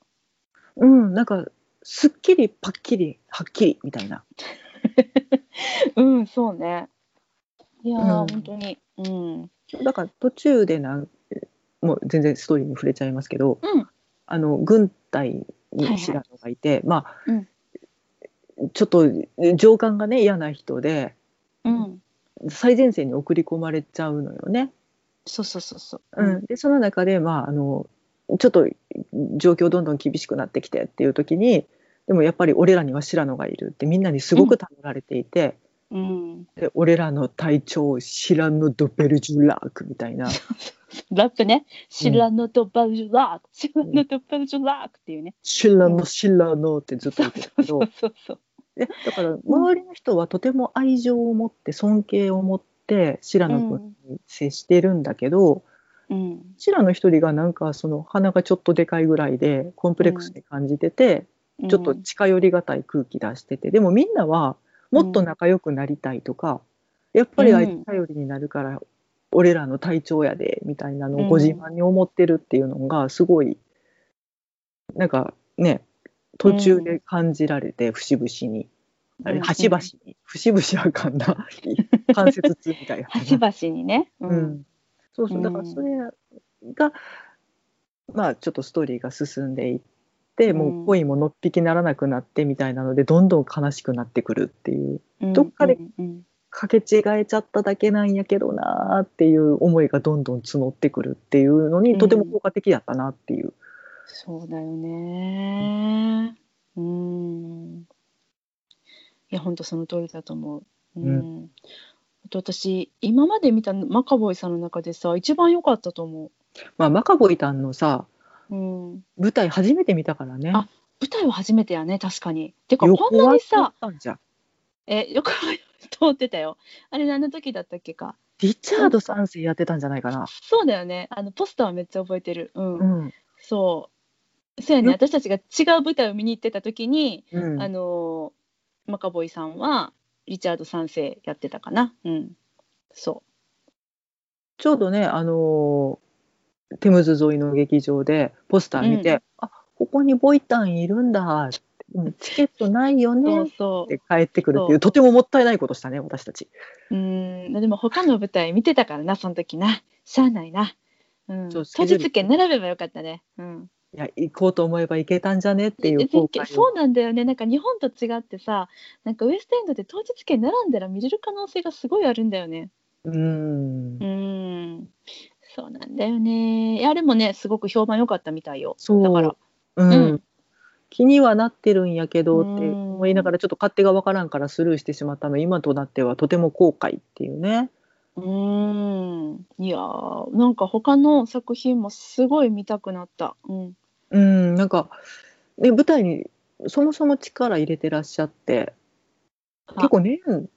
うん、なんかすっきりパッキリはっきりみたいな。うんそうね。いやー、うん。本当に。うん。だから途中でなんもう全然ストーリーに触れちゃいますけど、うん。あの軍隊に白野がいて、まあ、うん。ちょっと上官がね嫌な人でうん。最前線に送り込まれちゃうのよね。そうそうそうそう。うん、でその中で、まあ、あのちょっと状況どんどん厳しくなってきてっていう時にでもやっぱり俺らには白野がいるってみんなにすごく頼られていて、うんで俺らの隊長白野・ドベルジュラークみたいな。ラップね。シラノとバルジュラーク、シラノとバルジュラークっていうね。白野白野ってずっと言ってたけどそうそうそう。でだから周りの人はとても愛情を持って尊敬を持って白野君に接してるんだけど、うん。白野一人がなんかその鼻がちょっとでかいぐらいでコンプレックスに感じてて、ちょっと近寄りがたい空気出しててでもみんなはもっと仲良くなりたいとか、やっぱりあいつ頼りになるから俺らの隊長やでみたいなのをご自慢に思ってるっていうのがすごいなんかね途中で感じられて節々に。あれうん端々に。節々あかんな 関節痛みたいな。端々にね。うう。ん、そうそう。だからそれが、まあちょっとストーリーが進んでいって、もう恋ものっぴきならなくなってみたいなのでどんどん悲しくなってくるっていううんどっかでうんうんかけ違えちゃっただけなんやけどなーっていう思いがどんどん募ってくるっていうのにとても効果的だったなっていう。そうだよね。うん。いや、本当その通りだと思う。うん。うあと私、今まで見たマカボイさんの中でさ、一番良かったと思まあマカボイタンのさう。うん。舞台初めて見たからね。あ舞台は初めてやね、確かに。てか、横こんなにはさ、通ったんじゃんえ、よく通ってたよ。あれ何の時だったっけか。リチャード3世やってたんじゃないかな。そうだよね。あの、ポスターはめっちゃ覚えてる。うん。うん。そう。そうやね。よ私たちが違う舞台を見に行ってた時に、うん、あのーマカボイさんはリチャード3世やってたかな。うん。そちょうどね、あのーテムズ沿いの劇場でポスター見て、うんあここにボイタンいるんだチケットないよねって帰ってくるっていそううとてももったいないことしたね私たち。う。うん。でも他の舞台見てたからな、その時な。しゃあないな。うん。当日券並べばよかったね。うん。いや行こうと思えば行けたんじゃねっていうそうなんだよね。なんか日本と違ってさ、なんかウエストエンドで当日券並んだら見れる可能性がすごいあるんだよね。うーんうん。そうなんだよね。いや、あれもね、すごく評判良かったみたいよ。そうだから。うんうん気にはなってるんやけどってうん思いながらちょっと勝手がわからんからスルーしてしまったの今となってはとても後悔っていうね。うーんいやーなんか他の作品もすごい見たくなった。うんうんなんか、ね、舞台にそもそも力入れてらっしゃってあ結構年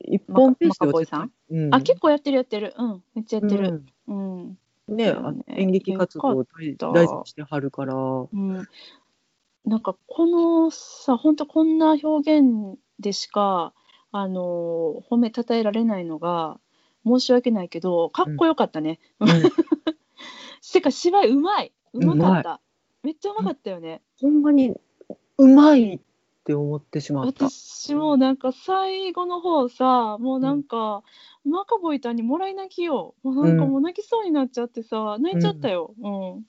一本ペースでマカボイさん？うん。あ結構やってるやってる。うんめっちゃやってる。うん。うん。ねね。演劇活動を大事にしてはるから。うん、なんかこのさ本当こんな表現でしかあの褒めたたえられないのが申し訳ないけどかっこよかったね。うん。てか芝居うまい。うまかった。めっちゃうまかったよね。ほんまにうまいって思ってしまった。私もなんか最後の方さもうなんか、マカボイタンにもらい泣きよもうなんかもう泣きそうになっちゃってさ、泣いちゃったよ、うん。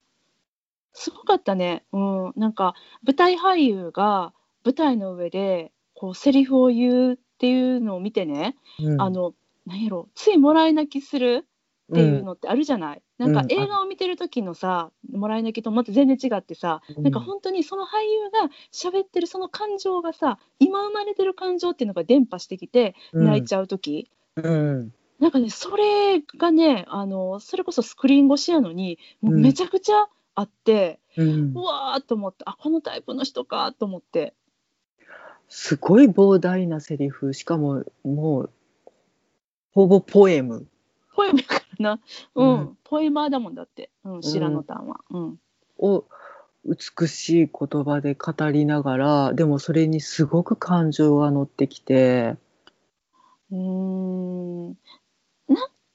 すごかったね、うん、なんか舞台俳優が舞台の上でこうセリフを言うっていうのを見てね、うん。あの何やろついもらい泣きするっていうのってあるじゃない、なんかうん。映画を見てる時のさもらい泣きとまた全然違ってさ、うん。なんか本当にその俳優が喋ってるその感情がさ今生まれてる感情っていうのが伝播してきてうん。泣いちゃう時、うん。なんかねそれがねあのそれこそスクリーン越しやのにもうめちゃくちゃあって、うん。うわーっと思ってあこのタイプの人かと思って。すごい膨大なセリフ。しかももうほぼポエム。ポエムやからな、うん。うん。ポエマーだもんだって、うん、白野タンは。うん。を美しい言葉で語りながらでもそれにすごく感情が乗ってきて、うーん。なん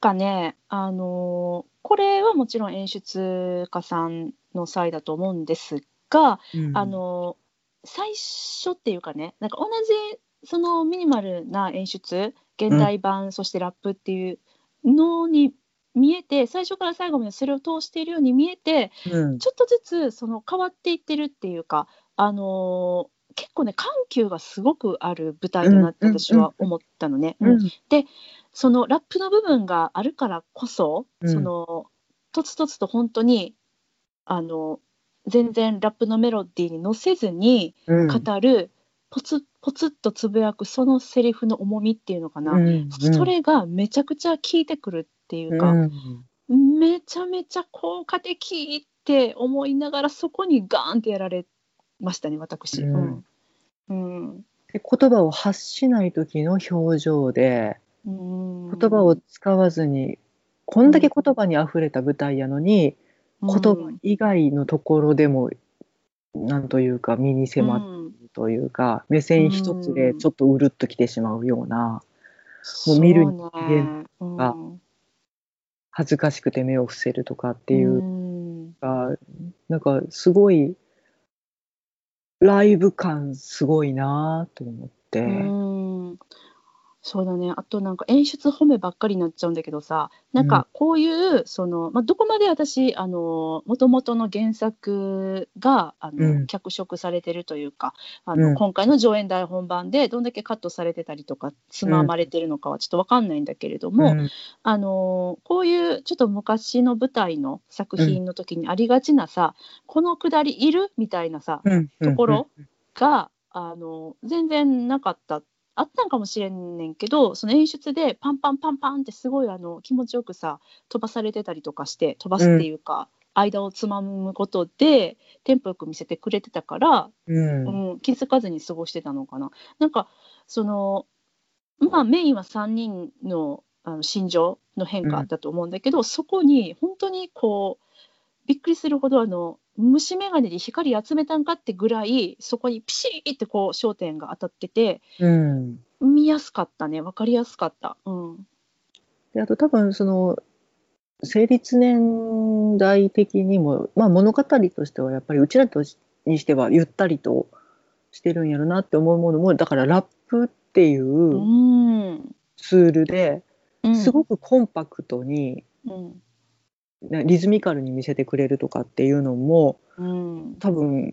かね、あのーこれはもちろん演出家さんの際だと思うんですが、うん。あのー最初っていうかねなんか同じそのミニマルな演出現代版、そしてラップっていうのに見えて最初から最後までそれを通しているように見えてうん。ちょっとずつその変わっていってるっていうか、あのー結構ね緩急がすごくある舞台だなってうん私は思ったのね。うん。うん。そのラップの部分があるからこそ、うん。そのとつとつと本当にあの全然ラップのメロディーに乗せずにうん。語る、ポツポツッとつぶやくそのセリフの重みっていうのかな、うん。それがめちゃくちゃ効いてくるっていうか、うん。めちゃめちゃ効果的って思いながらそこにガーンってやられましたね私。うん。うん。言葉を発しない時の表情でうん。言葉を使わずにこんだけ言葉にあふれた舞台やのに、言葉以外のところでもなんというか身に迫ってうんというか、目線一つでちょっとうるっときてしまうような、もう見る人間間が恥ずかしくて目を伏せるとかっていう。うん。か、なんかすごいライブ感すごいなと思って。うんそうだね。あとなんか演出褒めばっかりになっちゃうんだけどさなんかこういうその、まあ、どこまで私あの元々の原作があの、うん。脚色されてるというかあの、うん。今回の上演台本番でどんだけカットされてたりとかつままれてるのかはちょっと分かんないんだけれども、うん。あのこういうちょっと昔の舞台の作品の時にありがちなさ、このくだりいる？みたいなさうん。ところが、あの全然なかったあったんかもしれんねんけどその演出でパンパンパンパンってすごいあの気持ちよくさ飛ばされてたりとかして飛ばすっていうか、間をつまむことでテンポよく見せてくれてたから、うん。うん、気づかずに過ごしてたのかな。なんかそのまあメインは3人のあの心情の変化だと思うんだけど、そこに本当にこうびっくりするほどあの虫眼鏡で光集めたんかってぐらいそこにピシーってこう焦点が当たっててうん。見やすかったね分かりやすかった。うん。であと多分その成立年代的にも、まあ、物語としてはやっぱりうちらとしにしてはゆったりとしてるんやろなって思うものもだからラップっていううん。ツールでうんすごくコンパクトに、うん。なリズミカルに見せてくれるとかっていうのもうん。多分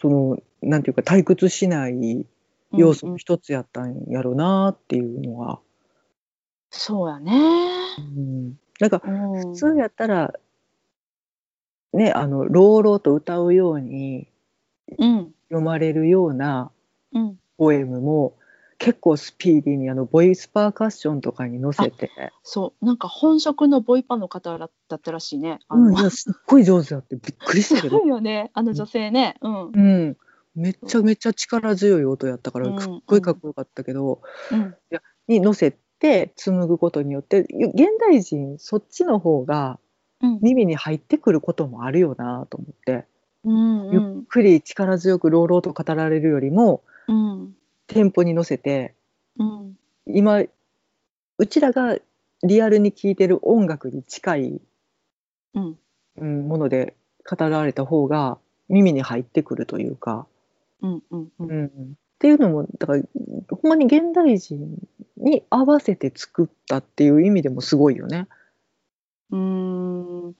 そのなんていうか退屈しない要素の一つやったんやろなっていうのは、そうやね。うん。なんかうん。普通やったらねあの朗々と歌うようにうん。読まれるようなうん。ポエムも結構スピーディーにあのボイスパーカッションとかに乗せて、そう。なんか本職のボイパの方だったらしいね。あうん、のいやすっごい上手だってびっくりしたけど。すごいよね。あの女性ね。うん。うん、めちゃめちゃ力強い音やったからうん。すっごいかっこよかったけど、うん。に乗せて紡ぐことによって現代人そっちの方がうん。耳に入ってくることもあるよなと思って、うんうゆっんくり力強く朗々と語られるよりもうんテンポに乗せてうん。今うちらがリアルに聴いてる音楽に近い、うん。うん、もので語られた方が耳に入ってくるというか。うんうんううん。ん、っていうのもだからほんまに現代人に合わせて作ったっていう意味でもすごいよね。うーん。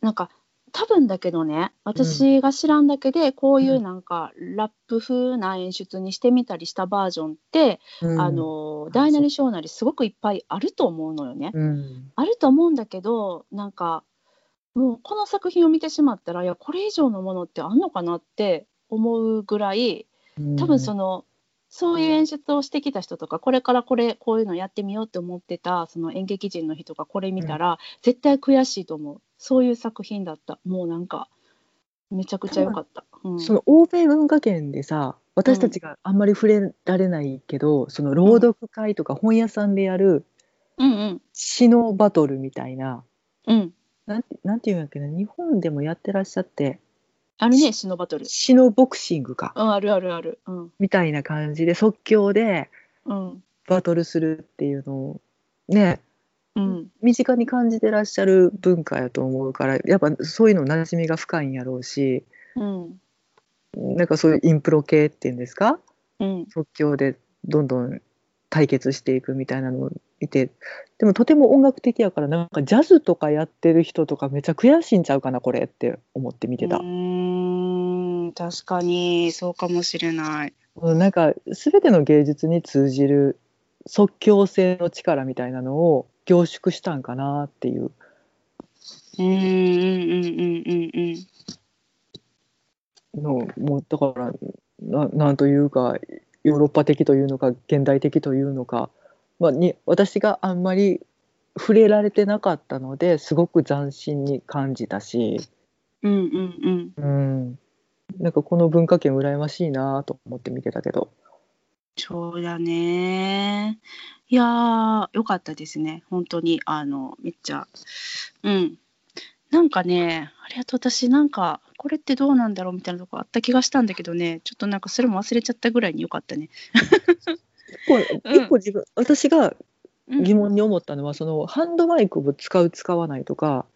なんか多分だけどね私が知らんだけでこういうなんかラップ風な演出にしてみたりしたバージョンって、うん、あの大なり小なりすごくいっぱいあると思うのよね。うん、あると思うんだけどなんかもうこの作品を見てしまったらいやこれ以上のものってあんのかなって思うぐらい多分その、の、そういう演出をしてきた人とかこれからこれこういうのやってみようって思ってたその演劇人の人がこれ見たら、絶対悔しいと思うそういう作品だった。もうなんかめちゃくちゃ良かった。うん、その欧米文化圏でさ私たちがあんまり触れられないけど、その朗読会とか本屋さんでやるうんうん。詩のバトルみたいな。うん。なんてなんていうんやっけな。日本でもやってらっしゃって。あるね詩のバトル。詩のボクシングか。うんあるあるある。うん。みたいな感じで即興でうん。バトルするっていうのをねうん身近に感じてらっしゃる文化やと思うからやっぱそういうの馴染みが深いんやろうしうんなんかそういうインプロ系っていうんですか？うん即興でどんどん対決していくみたいなのを見てでもとても音楽的やからなんかジャズとかやってる人とかめっちゃ悔しいんちゃうかなこれって思って見てたう。ーん確かにそうかもしれない。うんなんか全ての芸術に通じる即興性の力みたいなのを凝縮したんかなっていう。うんうんうんうんうんうん。のもうだからななんというかヨーロッパ的というのか現代的というのか、まあ、に私があんまり触れられてなかったのですごく斬新に感じたし、うんうんうん。うん、なんかこの文化圏羨ましいなと思って見てたけど。そうだね。いやー、よかったですね。本当に、あの、めっちゃ。うん。なんかね、あれあと私、なんか、これってどうなんだろう？みたいなとこあった気がしたんだけどね、ちょっとなんかそれも忘れちゃったぐらいによかったね。一個うん一個自分私がうん疑問に思ったのは、そのハンドマイクを使う使わないとか、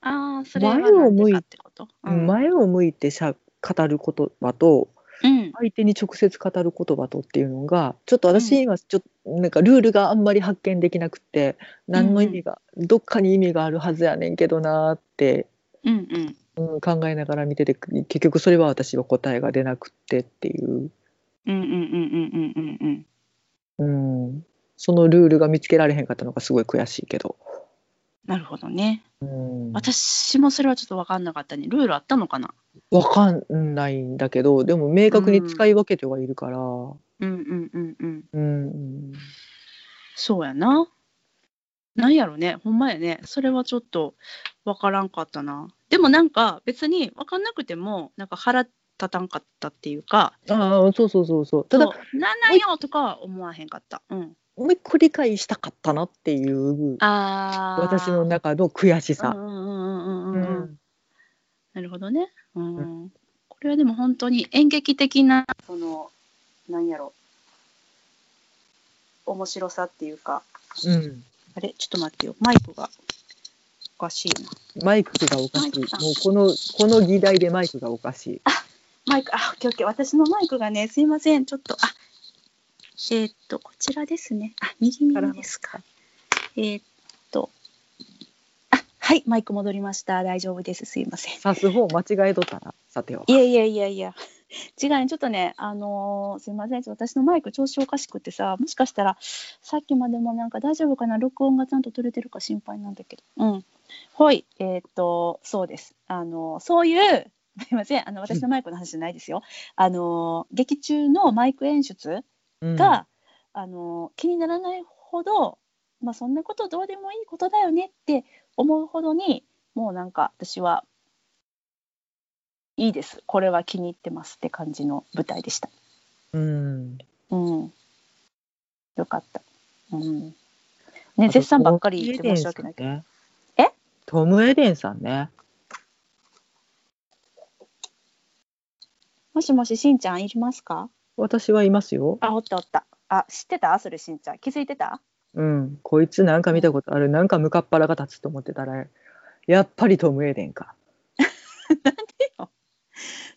ああ、それは前を向いてこと、うん、前を向いてしゃ語る言葉とうん。相手に直接語る言葉とっていうのがちょっと私にはちょっとなんかルールがあんまり発見できなくて何の意味が、どっかに意味があるはずやねんけどなーって、うんうん。うん、考えながら見てて結局それは私は答えが出なくってっていう、うんうんうんうんうんうんうん。うん、そのルールが見つけられへんかったのがすごい悔しいけど。なるほどね。うん、私もそれはちょっと分かんなかったね。ルールあったのかな？わかんないんだけどでも明確に使い分けてはいるから、うんうんうんうん。うんそうやな。なんやろね、ほんまやね。それはちょっとわからんかったな。でもなんか別にわかんなくても、なんか腹立たんかったっていうか、ああそうそうそうそうただなんなんよとかは思わへんかった。うん。もう一個理解したかったなっていうああ。私の中の悔しさ。うんうんうんうんううんうん。なるほどね。うん。これはでも本当に演劇的な、その、なんやろ。面白さっていうか、うんあれ？ちょっと待ってよ。マイクがおかしいな。マイクがおかしい。もうこのこの議題でマイクがおかしい。マイク、あ、オッケーオッケー。私のマイクがね、すいません。ちょっと、あ、えーっと、こちらですね。あ、右耳ですか。えーっと、あ、はい、マイク戻りました。大丈夫です。すいません。刺す方間違えとったな。さては。いやいやいやいや。違うね、ちょっとね、あのーすいません、ちょっと私のマイク調子おかしくてさ、もしかしたら、さっきまでもなんか大丈夫かな、録音がちゃんと取れてるか心配なんだけど、うん。はい、えっ、と、そうです。あの、そういう、すみません、あの、私のマイクの話じゃないですよ。あの、劇中のマイク演出が、うん、あの、気にならないほど、まあ、そんなことどうでもいいことだよねって思うほどに、もうなんか私はいいです。これは気に入ってますって感じの舞台でした。うん。うん。よかった。うん。ね、絶賛ばっかり言って申し訳ないけど。ね、え？トム・エデンさんね。もしもし、しんちゃんいりますか？私はいますよ。あ、おったおった。あ、知ってた？それしんちゃん。気づいてた？うん。こいつなんか見たことある。なんか向かっ腹が立つと思ってたら、やっぱりトム・エデンか。なんでよ。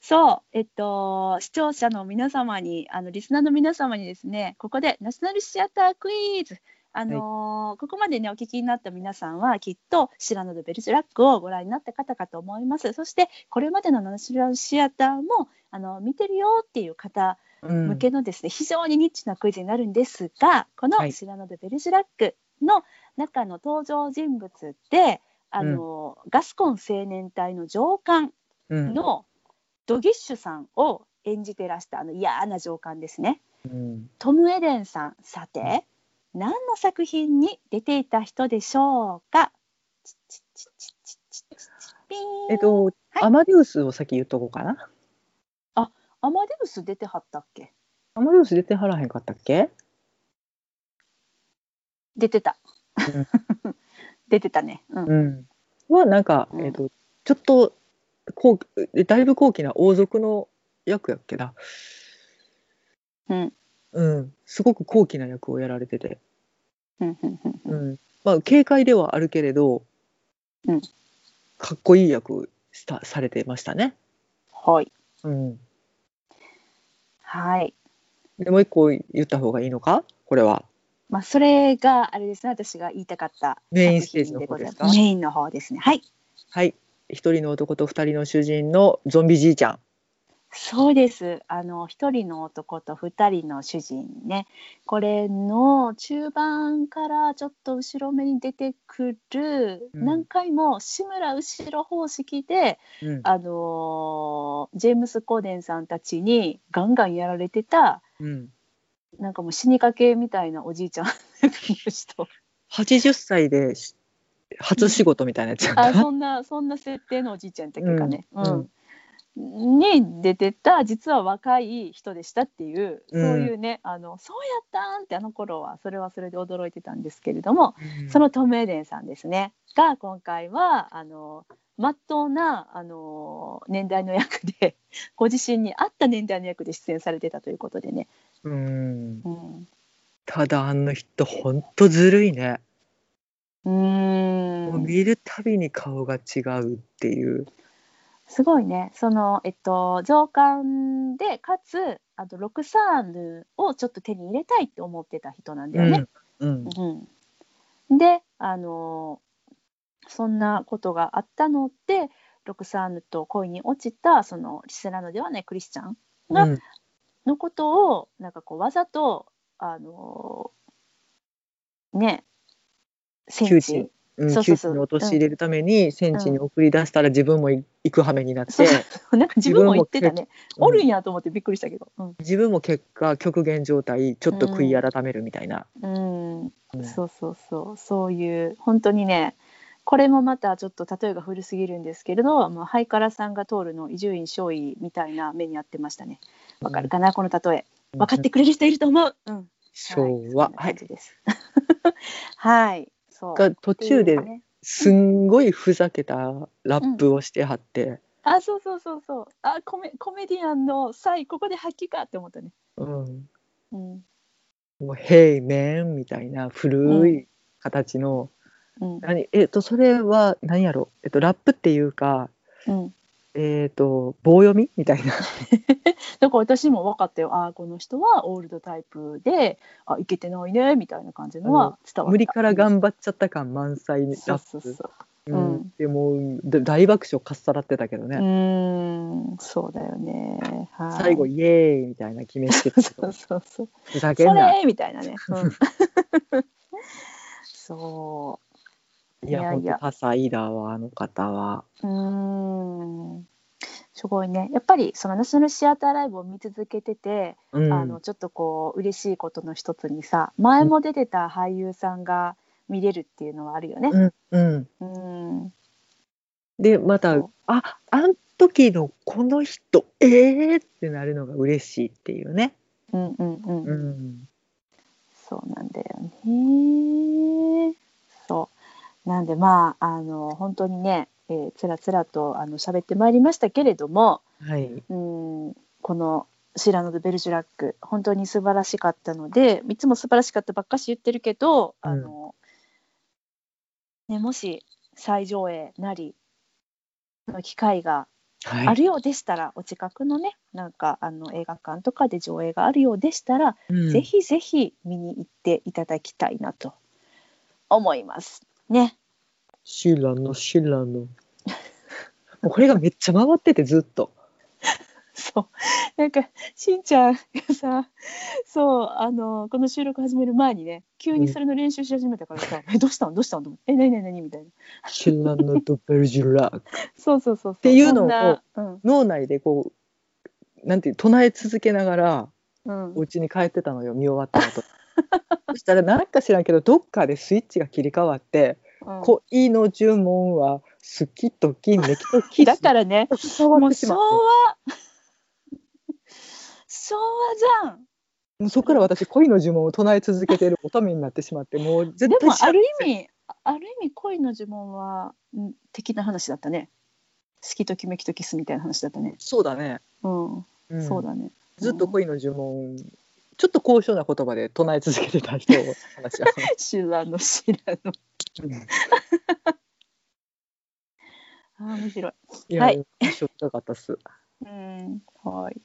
そう、えっと、視聴者の皆様に、あのリスナーの皆様にですね、ここでナショナルシアタークイズ、あのーはい、ここまでねお聞きになった皆さんはきっと「シラノド・ベルジュラック」をご覧になった方かと思います。そしてこれまでのナショナルシアターもあの見てるよっていう方向けのですね、うん、非常にニッチなクイズになるんですがこの「シラノド・ベルジュラック」の中の登場人物で、あの、うん、ガスコン青年隊の上官のドギッシュさんを演じてらしたあの嫌な上官ですね、うん、トム・エデンさんさて何の作品に出ていた人でしょうか？えっと、はい、アマデウスを先言っとこうかなあアマデウス出てはったっけアマデウス出てはらへんかったっけ出てた、うん、出てたねうん、うん、はなんか、えっとちょっとこうだいぶ高貴な王族の役やっけな。うん。うん、すごく高貴な役をやられてて。うん、うん、まあ軽快ではあるけれど、うん、かっこいい役したされてましたね。はい。うん。はい。でもう一個言った方がいいのか？これは。まあそれがあれですね私が言いたかったメインステージの方ですか？メインの方ですね。はい。はい。一人の男と二人の主人のゾンビじいちゃん。そうです。あの一人の男と二人の主人ね。これの中盤からちょっと後ろ目に出てくる、うん、何回も志村後ろ方式で、うん、あのジェームス・コーデンさんたちにガンガンやられてた、うん、なんかもう死にかけみたいなおじいちゃんの人。80歳で初仕事みたいなやつやんあそんなそんな設定のおじいちゃんだっけかね、うん、うん、に出てた実は若い人でしたっていう、そういうねあのそうやったんってあの頃はそれはそれで驚いてたんですけれども、うん、そのトム・エデンさんですねが今回はあのまっとうなあの年代の役で ご自身に合った年代の役で出演されてたということでね。うん、うん、ただあの人ほんとずるいね。うん見るたびに顔が違うっていう。すごいね。その、えっと、上官で、かつ、あと、ロクサーヌをちょっと手に入れたいって思ってた人なんだよね。うん。うん、で、あの、そんなことがあったので、ロクサーヌと恋に落ちた、その、リスラノではないクリスチャンが、うん、のことを、なんかこう、わざと、あの、ね、戦地うん、そうそうそう。に陥れるために戦地に送り出したら自分も行く羽目になって、うん、なんか自分も言ってたね、おるんやと思ってびっくりしたけど、うん、自分も結果極限状態ちょっと悔い改めるみたいな、うん、うん、そうそうそう。そういう本当にねこれもまたちょっと例えが古すぎるんですけれど、まあ、ハイカラさんが通るの伊集院少尉みたいな目にあってましたね。わかるかな、この例え。分かってくれる人いると思う、うん、昭和。はい、はいが途中ですんごいふざけたラップをしてはって、うん、あそうそうそうそう。あコメコメディアンの際ここで発揮かって思ったね。うん、うん、もう「ヘイメン」みたいな古い形の、うん、何？えっとそれは何やろ？えっとラップっていうか、うん、えっ、ー、と棒読みみたいな。だから私も分かったよ。ああこの人はオールドタイプであいけてないねみたいな感じのは伝わった。無理から頑張っちゃった感満載ラップ。そうそうそう。うん、でも大爆笑かっさらってたけどね。うんそうだよね、はい、最後イエーイみたいな決めつけて そうそうそう。ふざけんな。みたいなね、うん、そういや、本当多彩だわ、あの方は。うーんすごいねやっぱりそのナショナルシアターライブを見続けてて、うん、あのちょっとこう嬉しいことの一つにさ前も出てた俳優さんが見れるっていうのはあるよね。うん、うん。うんで、またあ、あの時のこの人、えー？ってなるのが嬉しいっていうね。うんうんうんうん。そうなんだよね。なんでまああの本当にね、えー、つらつらとあの喋ってまいりましたけれどもはい。うんこの「シラノ・ド・ベルジュラック」本当に素晴らしかったのでいつも素晴らしかったばっかし言ってるけど、あのね、もし再上映なりの機会がはい。あるようでしたら、お近くのねなんかあの映画館とかで上映があるようでしたら、うんぜひぜひ見に行っていただきたいなと思います。ね。シラノ、シラノ。もうこれがめっちゃ回ってて、ずっと。そう。なんか、しんちゃんがさ、そう、あの、この収録始める前にね、急にそれの練習し始めたからさ、え、どうしたん？どうしたん？と思って、え、なになになにみたいな。シラノとベルジュラーク。そうそうそう。っていうのをうん。脳内でこう、なんていう、唱え続けながら、うんお家に帰ってたのよ、見終わった後。そしたら、なんか知らんけど、どっかでスイッチが切り替わって、うん。恋の呪文は好きときめきとだからね、もう昭和、昭和じゃん。もうそこから私恋の呪文を唱え続けている乙女になってしまってもう絶対でも、ある意味、ある意味、恋の呪文は、うん的な話だったね。好きときめきとキスみたいな話だったね。そうだね、うん、うん。そうだね。ずっと恋の呪文ちょっと高尚な言葉で唱え続けてた人 の話は、知らぬ知らぬ。うん。あー面白い。いや、はい。印象深かったっす。うん、はい。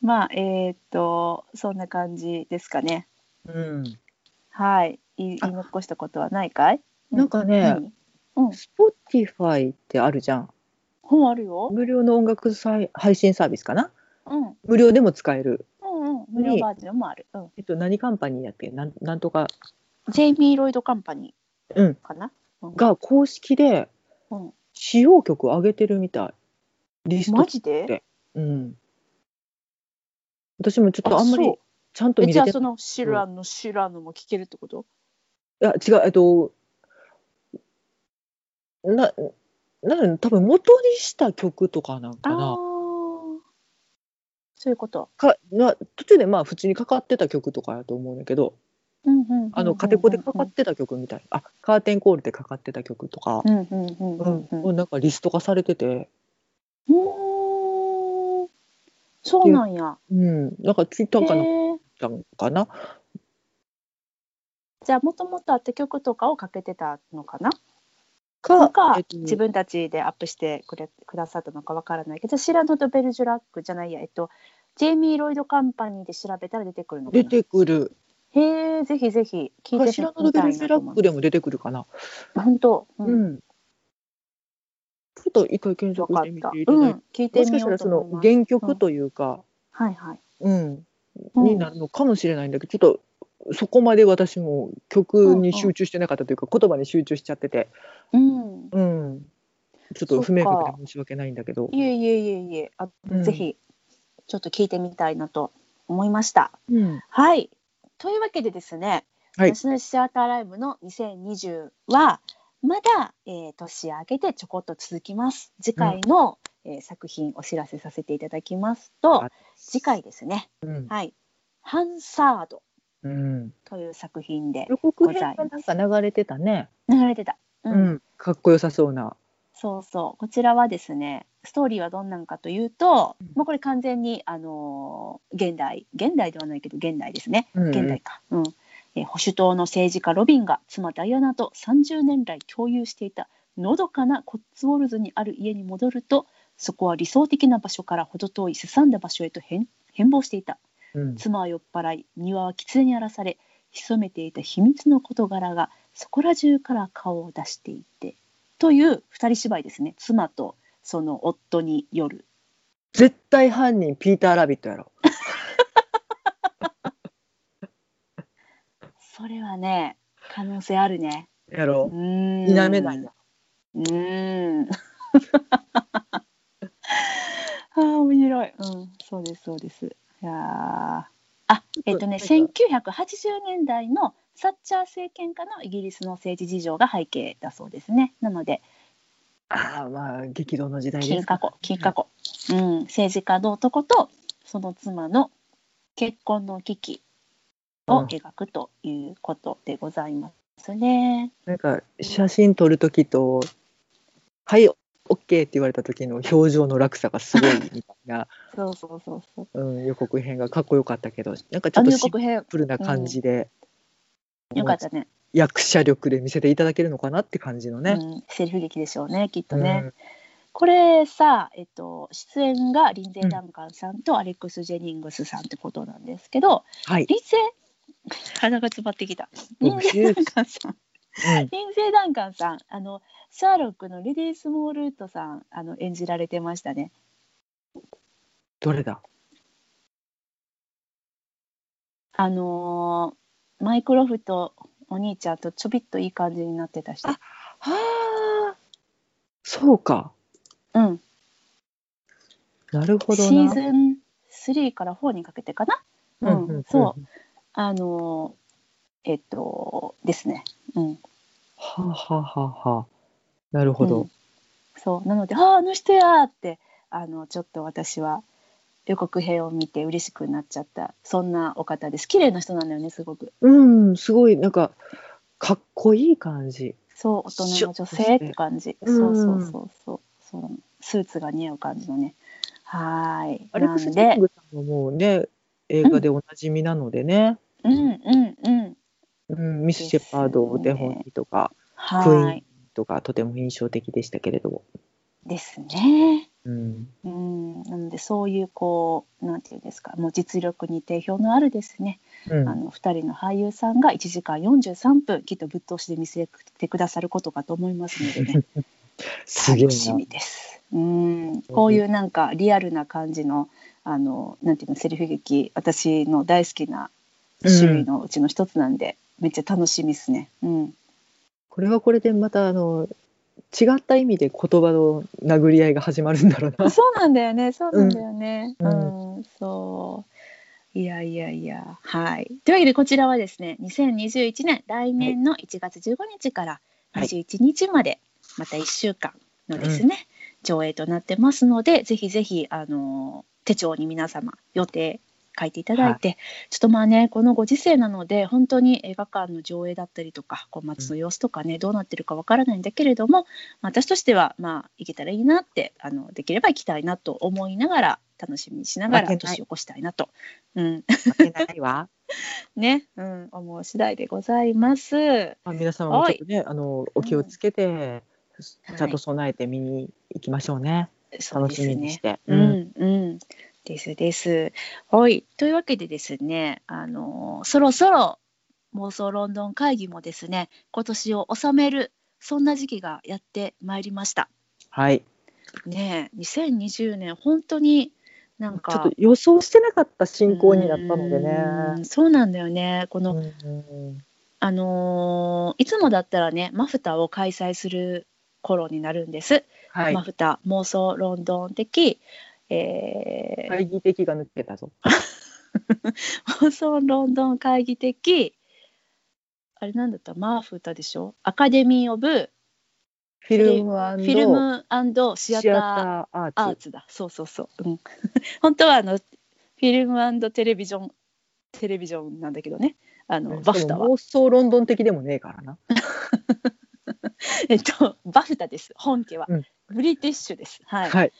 まあ、えーっと、そんな感じですかね。うん。はい。言い残したことはないかい？なんかね、何？うん、Spotify ってあるじゃん。本あるよ。無料の音楽さい配信サービスかな？うん、うん、無料でも使える。うん、無料バージョンもある。うん。えっと何カンパニーやってなんなんとか。ジェイミー・ロイド・カンパニうん。ーかな？うん。が公式でうん。使用曲を上げてるみたい。リストマジで？うん。私もちょっとあんまりちゃんとえ見れてじゃあその知らぬ知らぬも聞けるってこと？いや違う。えっとななん多分元にした曲とかなんかなそういうこと。かな途中でまあ普通にかかってた曲とかやと思うんだけどうんうんうんうんあのカテコでかかってた曲みたい。あカーテンコールでかかってた曲とか、なんかリスト化されてて、うーん。そうなんや。うん、なんかツイッターかんかな？じゃあもともとあった曲とかをかけてたのかな？かなんか、えっと自分たちでアップしてくれくださったのかわからないけどシラノとベルジュラックじゃないや。えっとジェイミー・ロイド・カンパニーで調べたら出てくるのかな。出てくる。へえぜひぜひ聞いてみたベルジュラックでも出てくるかな。本当、ううん。ん、ちょっと一回検索。してみていただいて、うん、聞いてもしかみよしたらその。原曲というか、はいはい。うんうん。になるのかもしれないんだけどちょっとそこまで私も曲に集中してなかったというか、言葉に集中しちゃってて、うん。うん、ちょっと不明確で申し訳ないんだけど。いえいえいえいえ、あ、うんぜひちょっと聞いてみたいなと思いました。うんはい。というわけでですね、はいナショナルシアターライブの2020はまだ、えー年明けてちょこっと続きます。次回の、えー作品お知らせさせていただきますとあ、次回ですね。うんはい。ハンサードうん、という作品で予告編がなんか流れてたね、流れてた。ううんかっこよさそうな。そうそう。こちらはですね、ストーリーはどんなんかというと、うんもうこれ完全に、あのー現代、現代ではないけど現代ですね。うん現代か。うん。えー保守党の政治家ロビンが妻ダイアナと30年来共有していたのどかなコッツウォルズにある家に戻ると、そこは理想的な場所から程遠いすさんだ場所へと変変貌していた。うん。妻は酔っ払い庭は狐に荒らされ潜めていた秘密の事柄がそこら中から顔を出していてという二人芝居ですね。妻とその夫による。絶対犯人ピーター・ラビットやろ。それはね可能性あるね。やろ。う否めないなうーん。ああ面白い。うんそうですそうですいやー。あえっとねなんか。1980年代のサッチャー政権下のイギリスの政治事情が背景だそうですね。なので。ああまあ激動の時代です金過去金過去、うん、政治家の男とその妻の結婚の危機を描くということでございますね。なんか写真撮る時と「はい OK」って言われた時の表情の落差がすごいみたいな、そうそうそうそう。うん、予告編がかっこよかったけどなんかちょっとシンプルな感じで、よかったね。役者力で見せていただけるのかなって感じのね。うん、セリフ劇でしょうねきっとうんね。これさ、えっと、出演がリンゼー・ダンカンさんとアレックス・ジェニングスさんってことなんですけど、はい、リンゼー、鼻が詰まってきた。リンゼー・ダンカンさん。うんリンゼー・ダンカンさん、あの、シャーロックのレディー・スモールートさん、あの、演じられてましたね。どれだ？あのーマイクロフトお兄ちゃんとちょびっといい感じになってた人。ああそうかうん。なるほシどな。ーズン3から4にかけてかな？うん、うんそう。あのーえっと、ですね。うん。はあ、はあはあはあ、なるほど。うんそう。なので、ああ、あの人やーって、あの、ちょっと私は予告編を見て嬉しくなっちゃった。そんなお方です。綺麗な人なんだよね、すごく。うん、すごいなんかかっこいい感じ。そう、大人の女性って感じ。そうそうそうそう。そうスーツが似合う感じのね。はーい。アレックス・ングさんももうね映画でおなじみなのでね、うんうんうん。うんミス・シェパードお手本にとか、はクイーン。とかとても印象的でしたけれども。ですね。うん、うん。なので、そういう、こう、なんていうんですか、もう実力に定評のあるですね、うんあの、二人の俳優さんが1時間43分、きっとぶっ通しで見せてくださることかと思いますのでね、楽しみです。うん。こういうなんかリアルな感じの、あの、なんていうの、セリフ劇、私の大好きな種類のうちの一つなんで、めっちゃ楽しみですね。うん。これはこれでまたあの違った意味で言葉の殴り合いが始まるんだろうな。そうなんだよね、そうなんだよね。う、うんんそう。いやいやいや、はい。というわけで、こちらはですね、2021年、来年の1月15日からはい21日まで、また1週間のですね、上映となってますので、ぜひぜひ、あの、手帳に皆様、予定書いていただいて、ちょっとまあね、このご時世なので、本当に映画館の上映だったりとか、こう街の様子とかね、どうなってるかわからないんだけれども、まあ私としては、まあ、行けたらいいなって、あの、できれば行きたいなと思いながら、楽しみにしながら年を越したいなと、うん、負けないわ。ね、うん、思う次第でございます。まあ、皆様もちょっとねあのお気をつけて、はいちゃんと備えて見に行きましょうね。そうです楽しみにしね。て。うん、うん。ですです。はい。というわけでですね、あのそろそろ妄想ロンドン会議もですね、今年を収める、そんな時期がやってまいりました。はい。ねえ、2020年、本当になんか、ちょっと予想してなかった進行になったのでうねん。そうなんだよね。この、うんあのーいつもだったらね、マフタを開催する頃になるんです。はいマ。フタ妄想ロンドン的、えー。会議的が抜けたぞ。妄想ロンドン会議的あれなんだった？マーフタでしょ？アカデミー・オブ・フィルムフィルムシアター・シアターアーツ。アーツだ。そうそうそう、うん、本当はあのフィルムテレビジョンテレビジョンなんだけどね。あのバフタは。妄想ロンドン的でもねえからな。えっとバフタです。本家は、うんブリティッシュですはい、はい。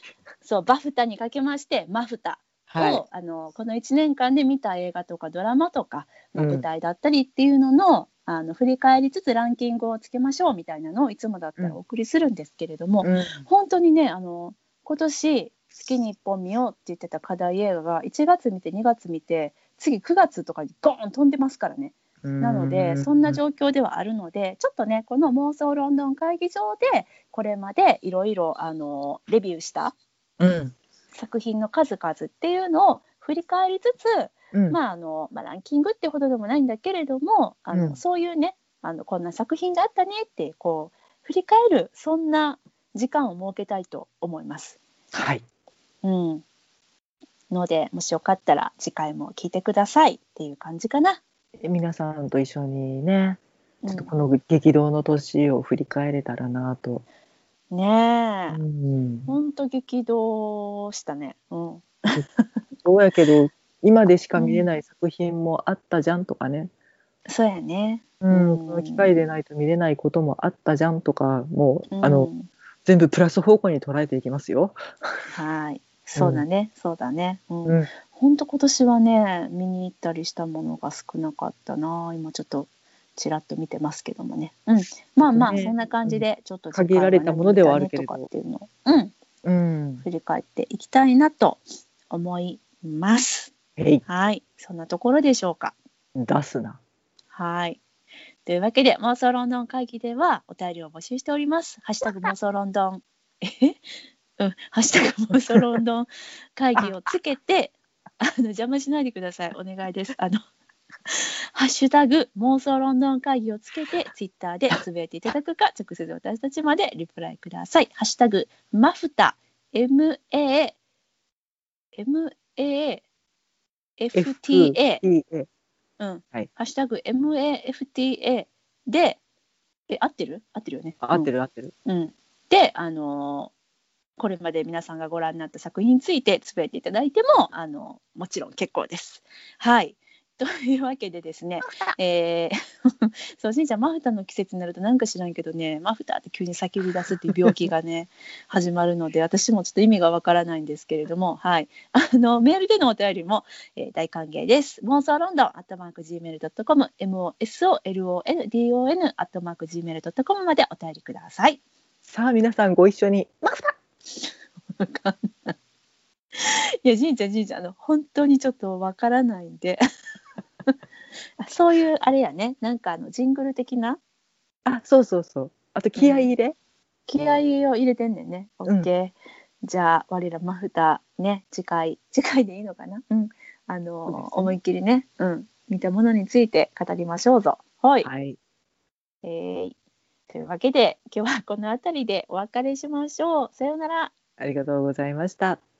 そうバフタにかけましてマフタを、はい。あのこの1年間で見た映画とかドラマとか、まあうん舞台だったりっていうのの,、あの振り返りつつランキングをつけましょうみたいなのをいつもだったらお送りするんですけれども、うん本当にねあの今年月に1本見ようって言ってた課題映画が1月見て2月見て次9月とかにゴーン飛んでますからね。なのでそんな状況ではあるのでちょっとねこの妄想ロンドン会議場でこれまでいろいろあのレビューしたうん。作品の数々っていうのを振り返りつつ、うん。まああのまあ、ランキングってほどでもないんだけれどもあの、うんそういうねあのこんな作品があったねってこう振り返るそんな時間を設けたいと思います。はい。うん、のでもしよかったら次回も聞いてくださいっていう感じかな。皆さんと一緒にね、うんちょっとこの激動の年を振り返れたらなと。ねえ、うん。ほんと激動したね。うん、そうやけど、今でしか見れない作品もあったじゃんとかね。そうやね。うん、うんこの機会でないと見れないこともあったじゃんとか、もう、うんあの、全部プラス方向に捉えていきますよ。はい。そうだね、そうだね。うん。うん。本当今年はね、見に行ったりしたものが少なかったな。今ちょっとちらっと見てますけどもね。うん。まあまあ、ねそんな感じでちょっと限られたものではあるけれどっていうのを、うん、うん。振り返っていきたいなと思います。はい。そんなところでしょうか。出すな。はい。というわけで、妄想ロンドン会議ではお便りを募集しております。ハッシュタグ妄想ロンドン。え？うん、ハッシュタグ妄想ロンドン会議をつけて、あの邪魔しないでください。お願いです。あの、ハッシュタグ妄想ロンドン会議をつけて、ツイッターでつぶやいていただくか、直接私たちまでリプライください。ハッシュタグマフタ、MA、MA、FTA、うん。はいハッシュタグ MAFTA で、え、合ってる？合ってるよね。あ合ってる合ってる。うん。うんで、あのーこれまで皆さんがご覧になった作品についてつぶやいていただいても、あのもちろん結構です。はい。というわけでですね、えー そう、しんちゃん、マフタの季節になるとなんか知らんけどね、マフタって急に叫び出すっていう病気がね、始まるので、私もちょっと意味がわからないんですけれども、はい。あの、メールでのお便りも、えー大歓迎です。妄想ロンドン、アットマーク Gmail.com、MOSOLONDON、アットマーク Gmail.com までお便りください。さあ、皆さんご一緒に。マフタわかんない。いや、じんちゃん、じんちゃん、あの、本当にちょっとわからないんで。あそういう、あれやね、なんかあの、ジングル的な？あ、そうそうそう。あと気合い入れ？気合を入れてんねんね。オうんッケー。じゃあ、我らマフタね、次回、次回でいいのかな？うん。あの、ね思いっきりね、うん。見たものについて語りましょうぞ。はい。はい。えーというわけで、今日はこの辺りでお別れしましょう。さようなら。ありがとうございました。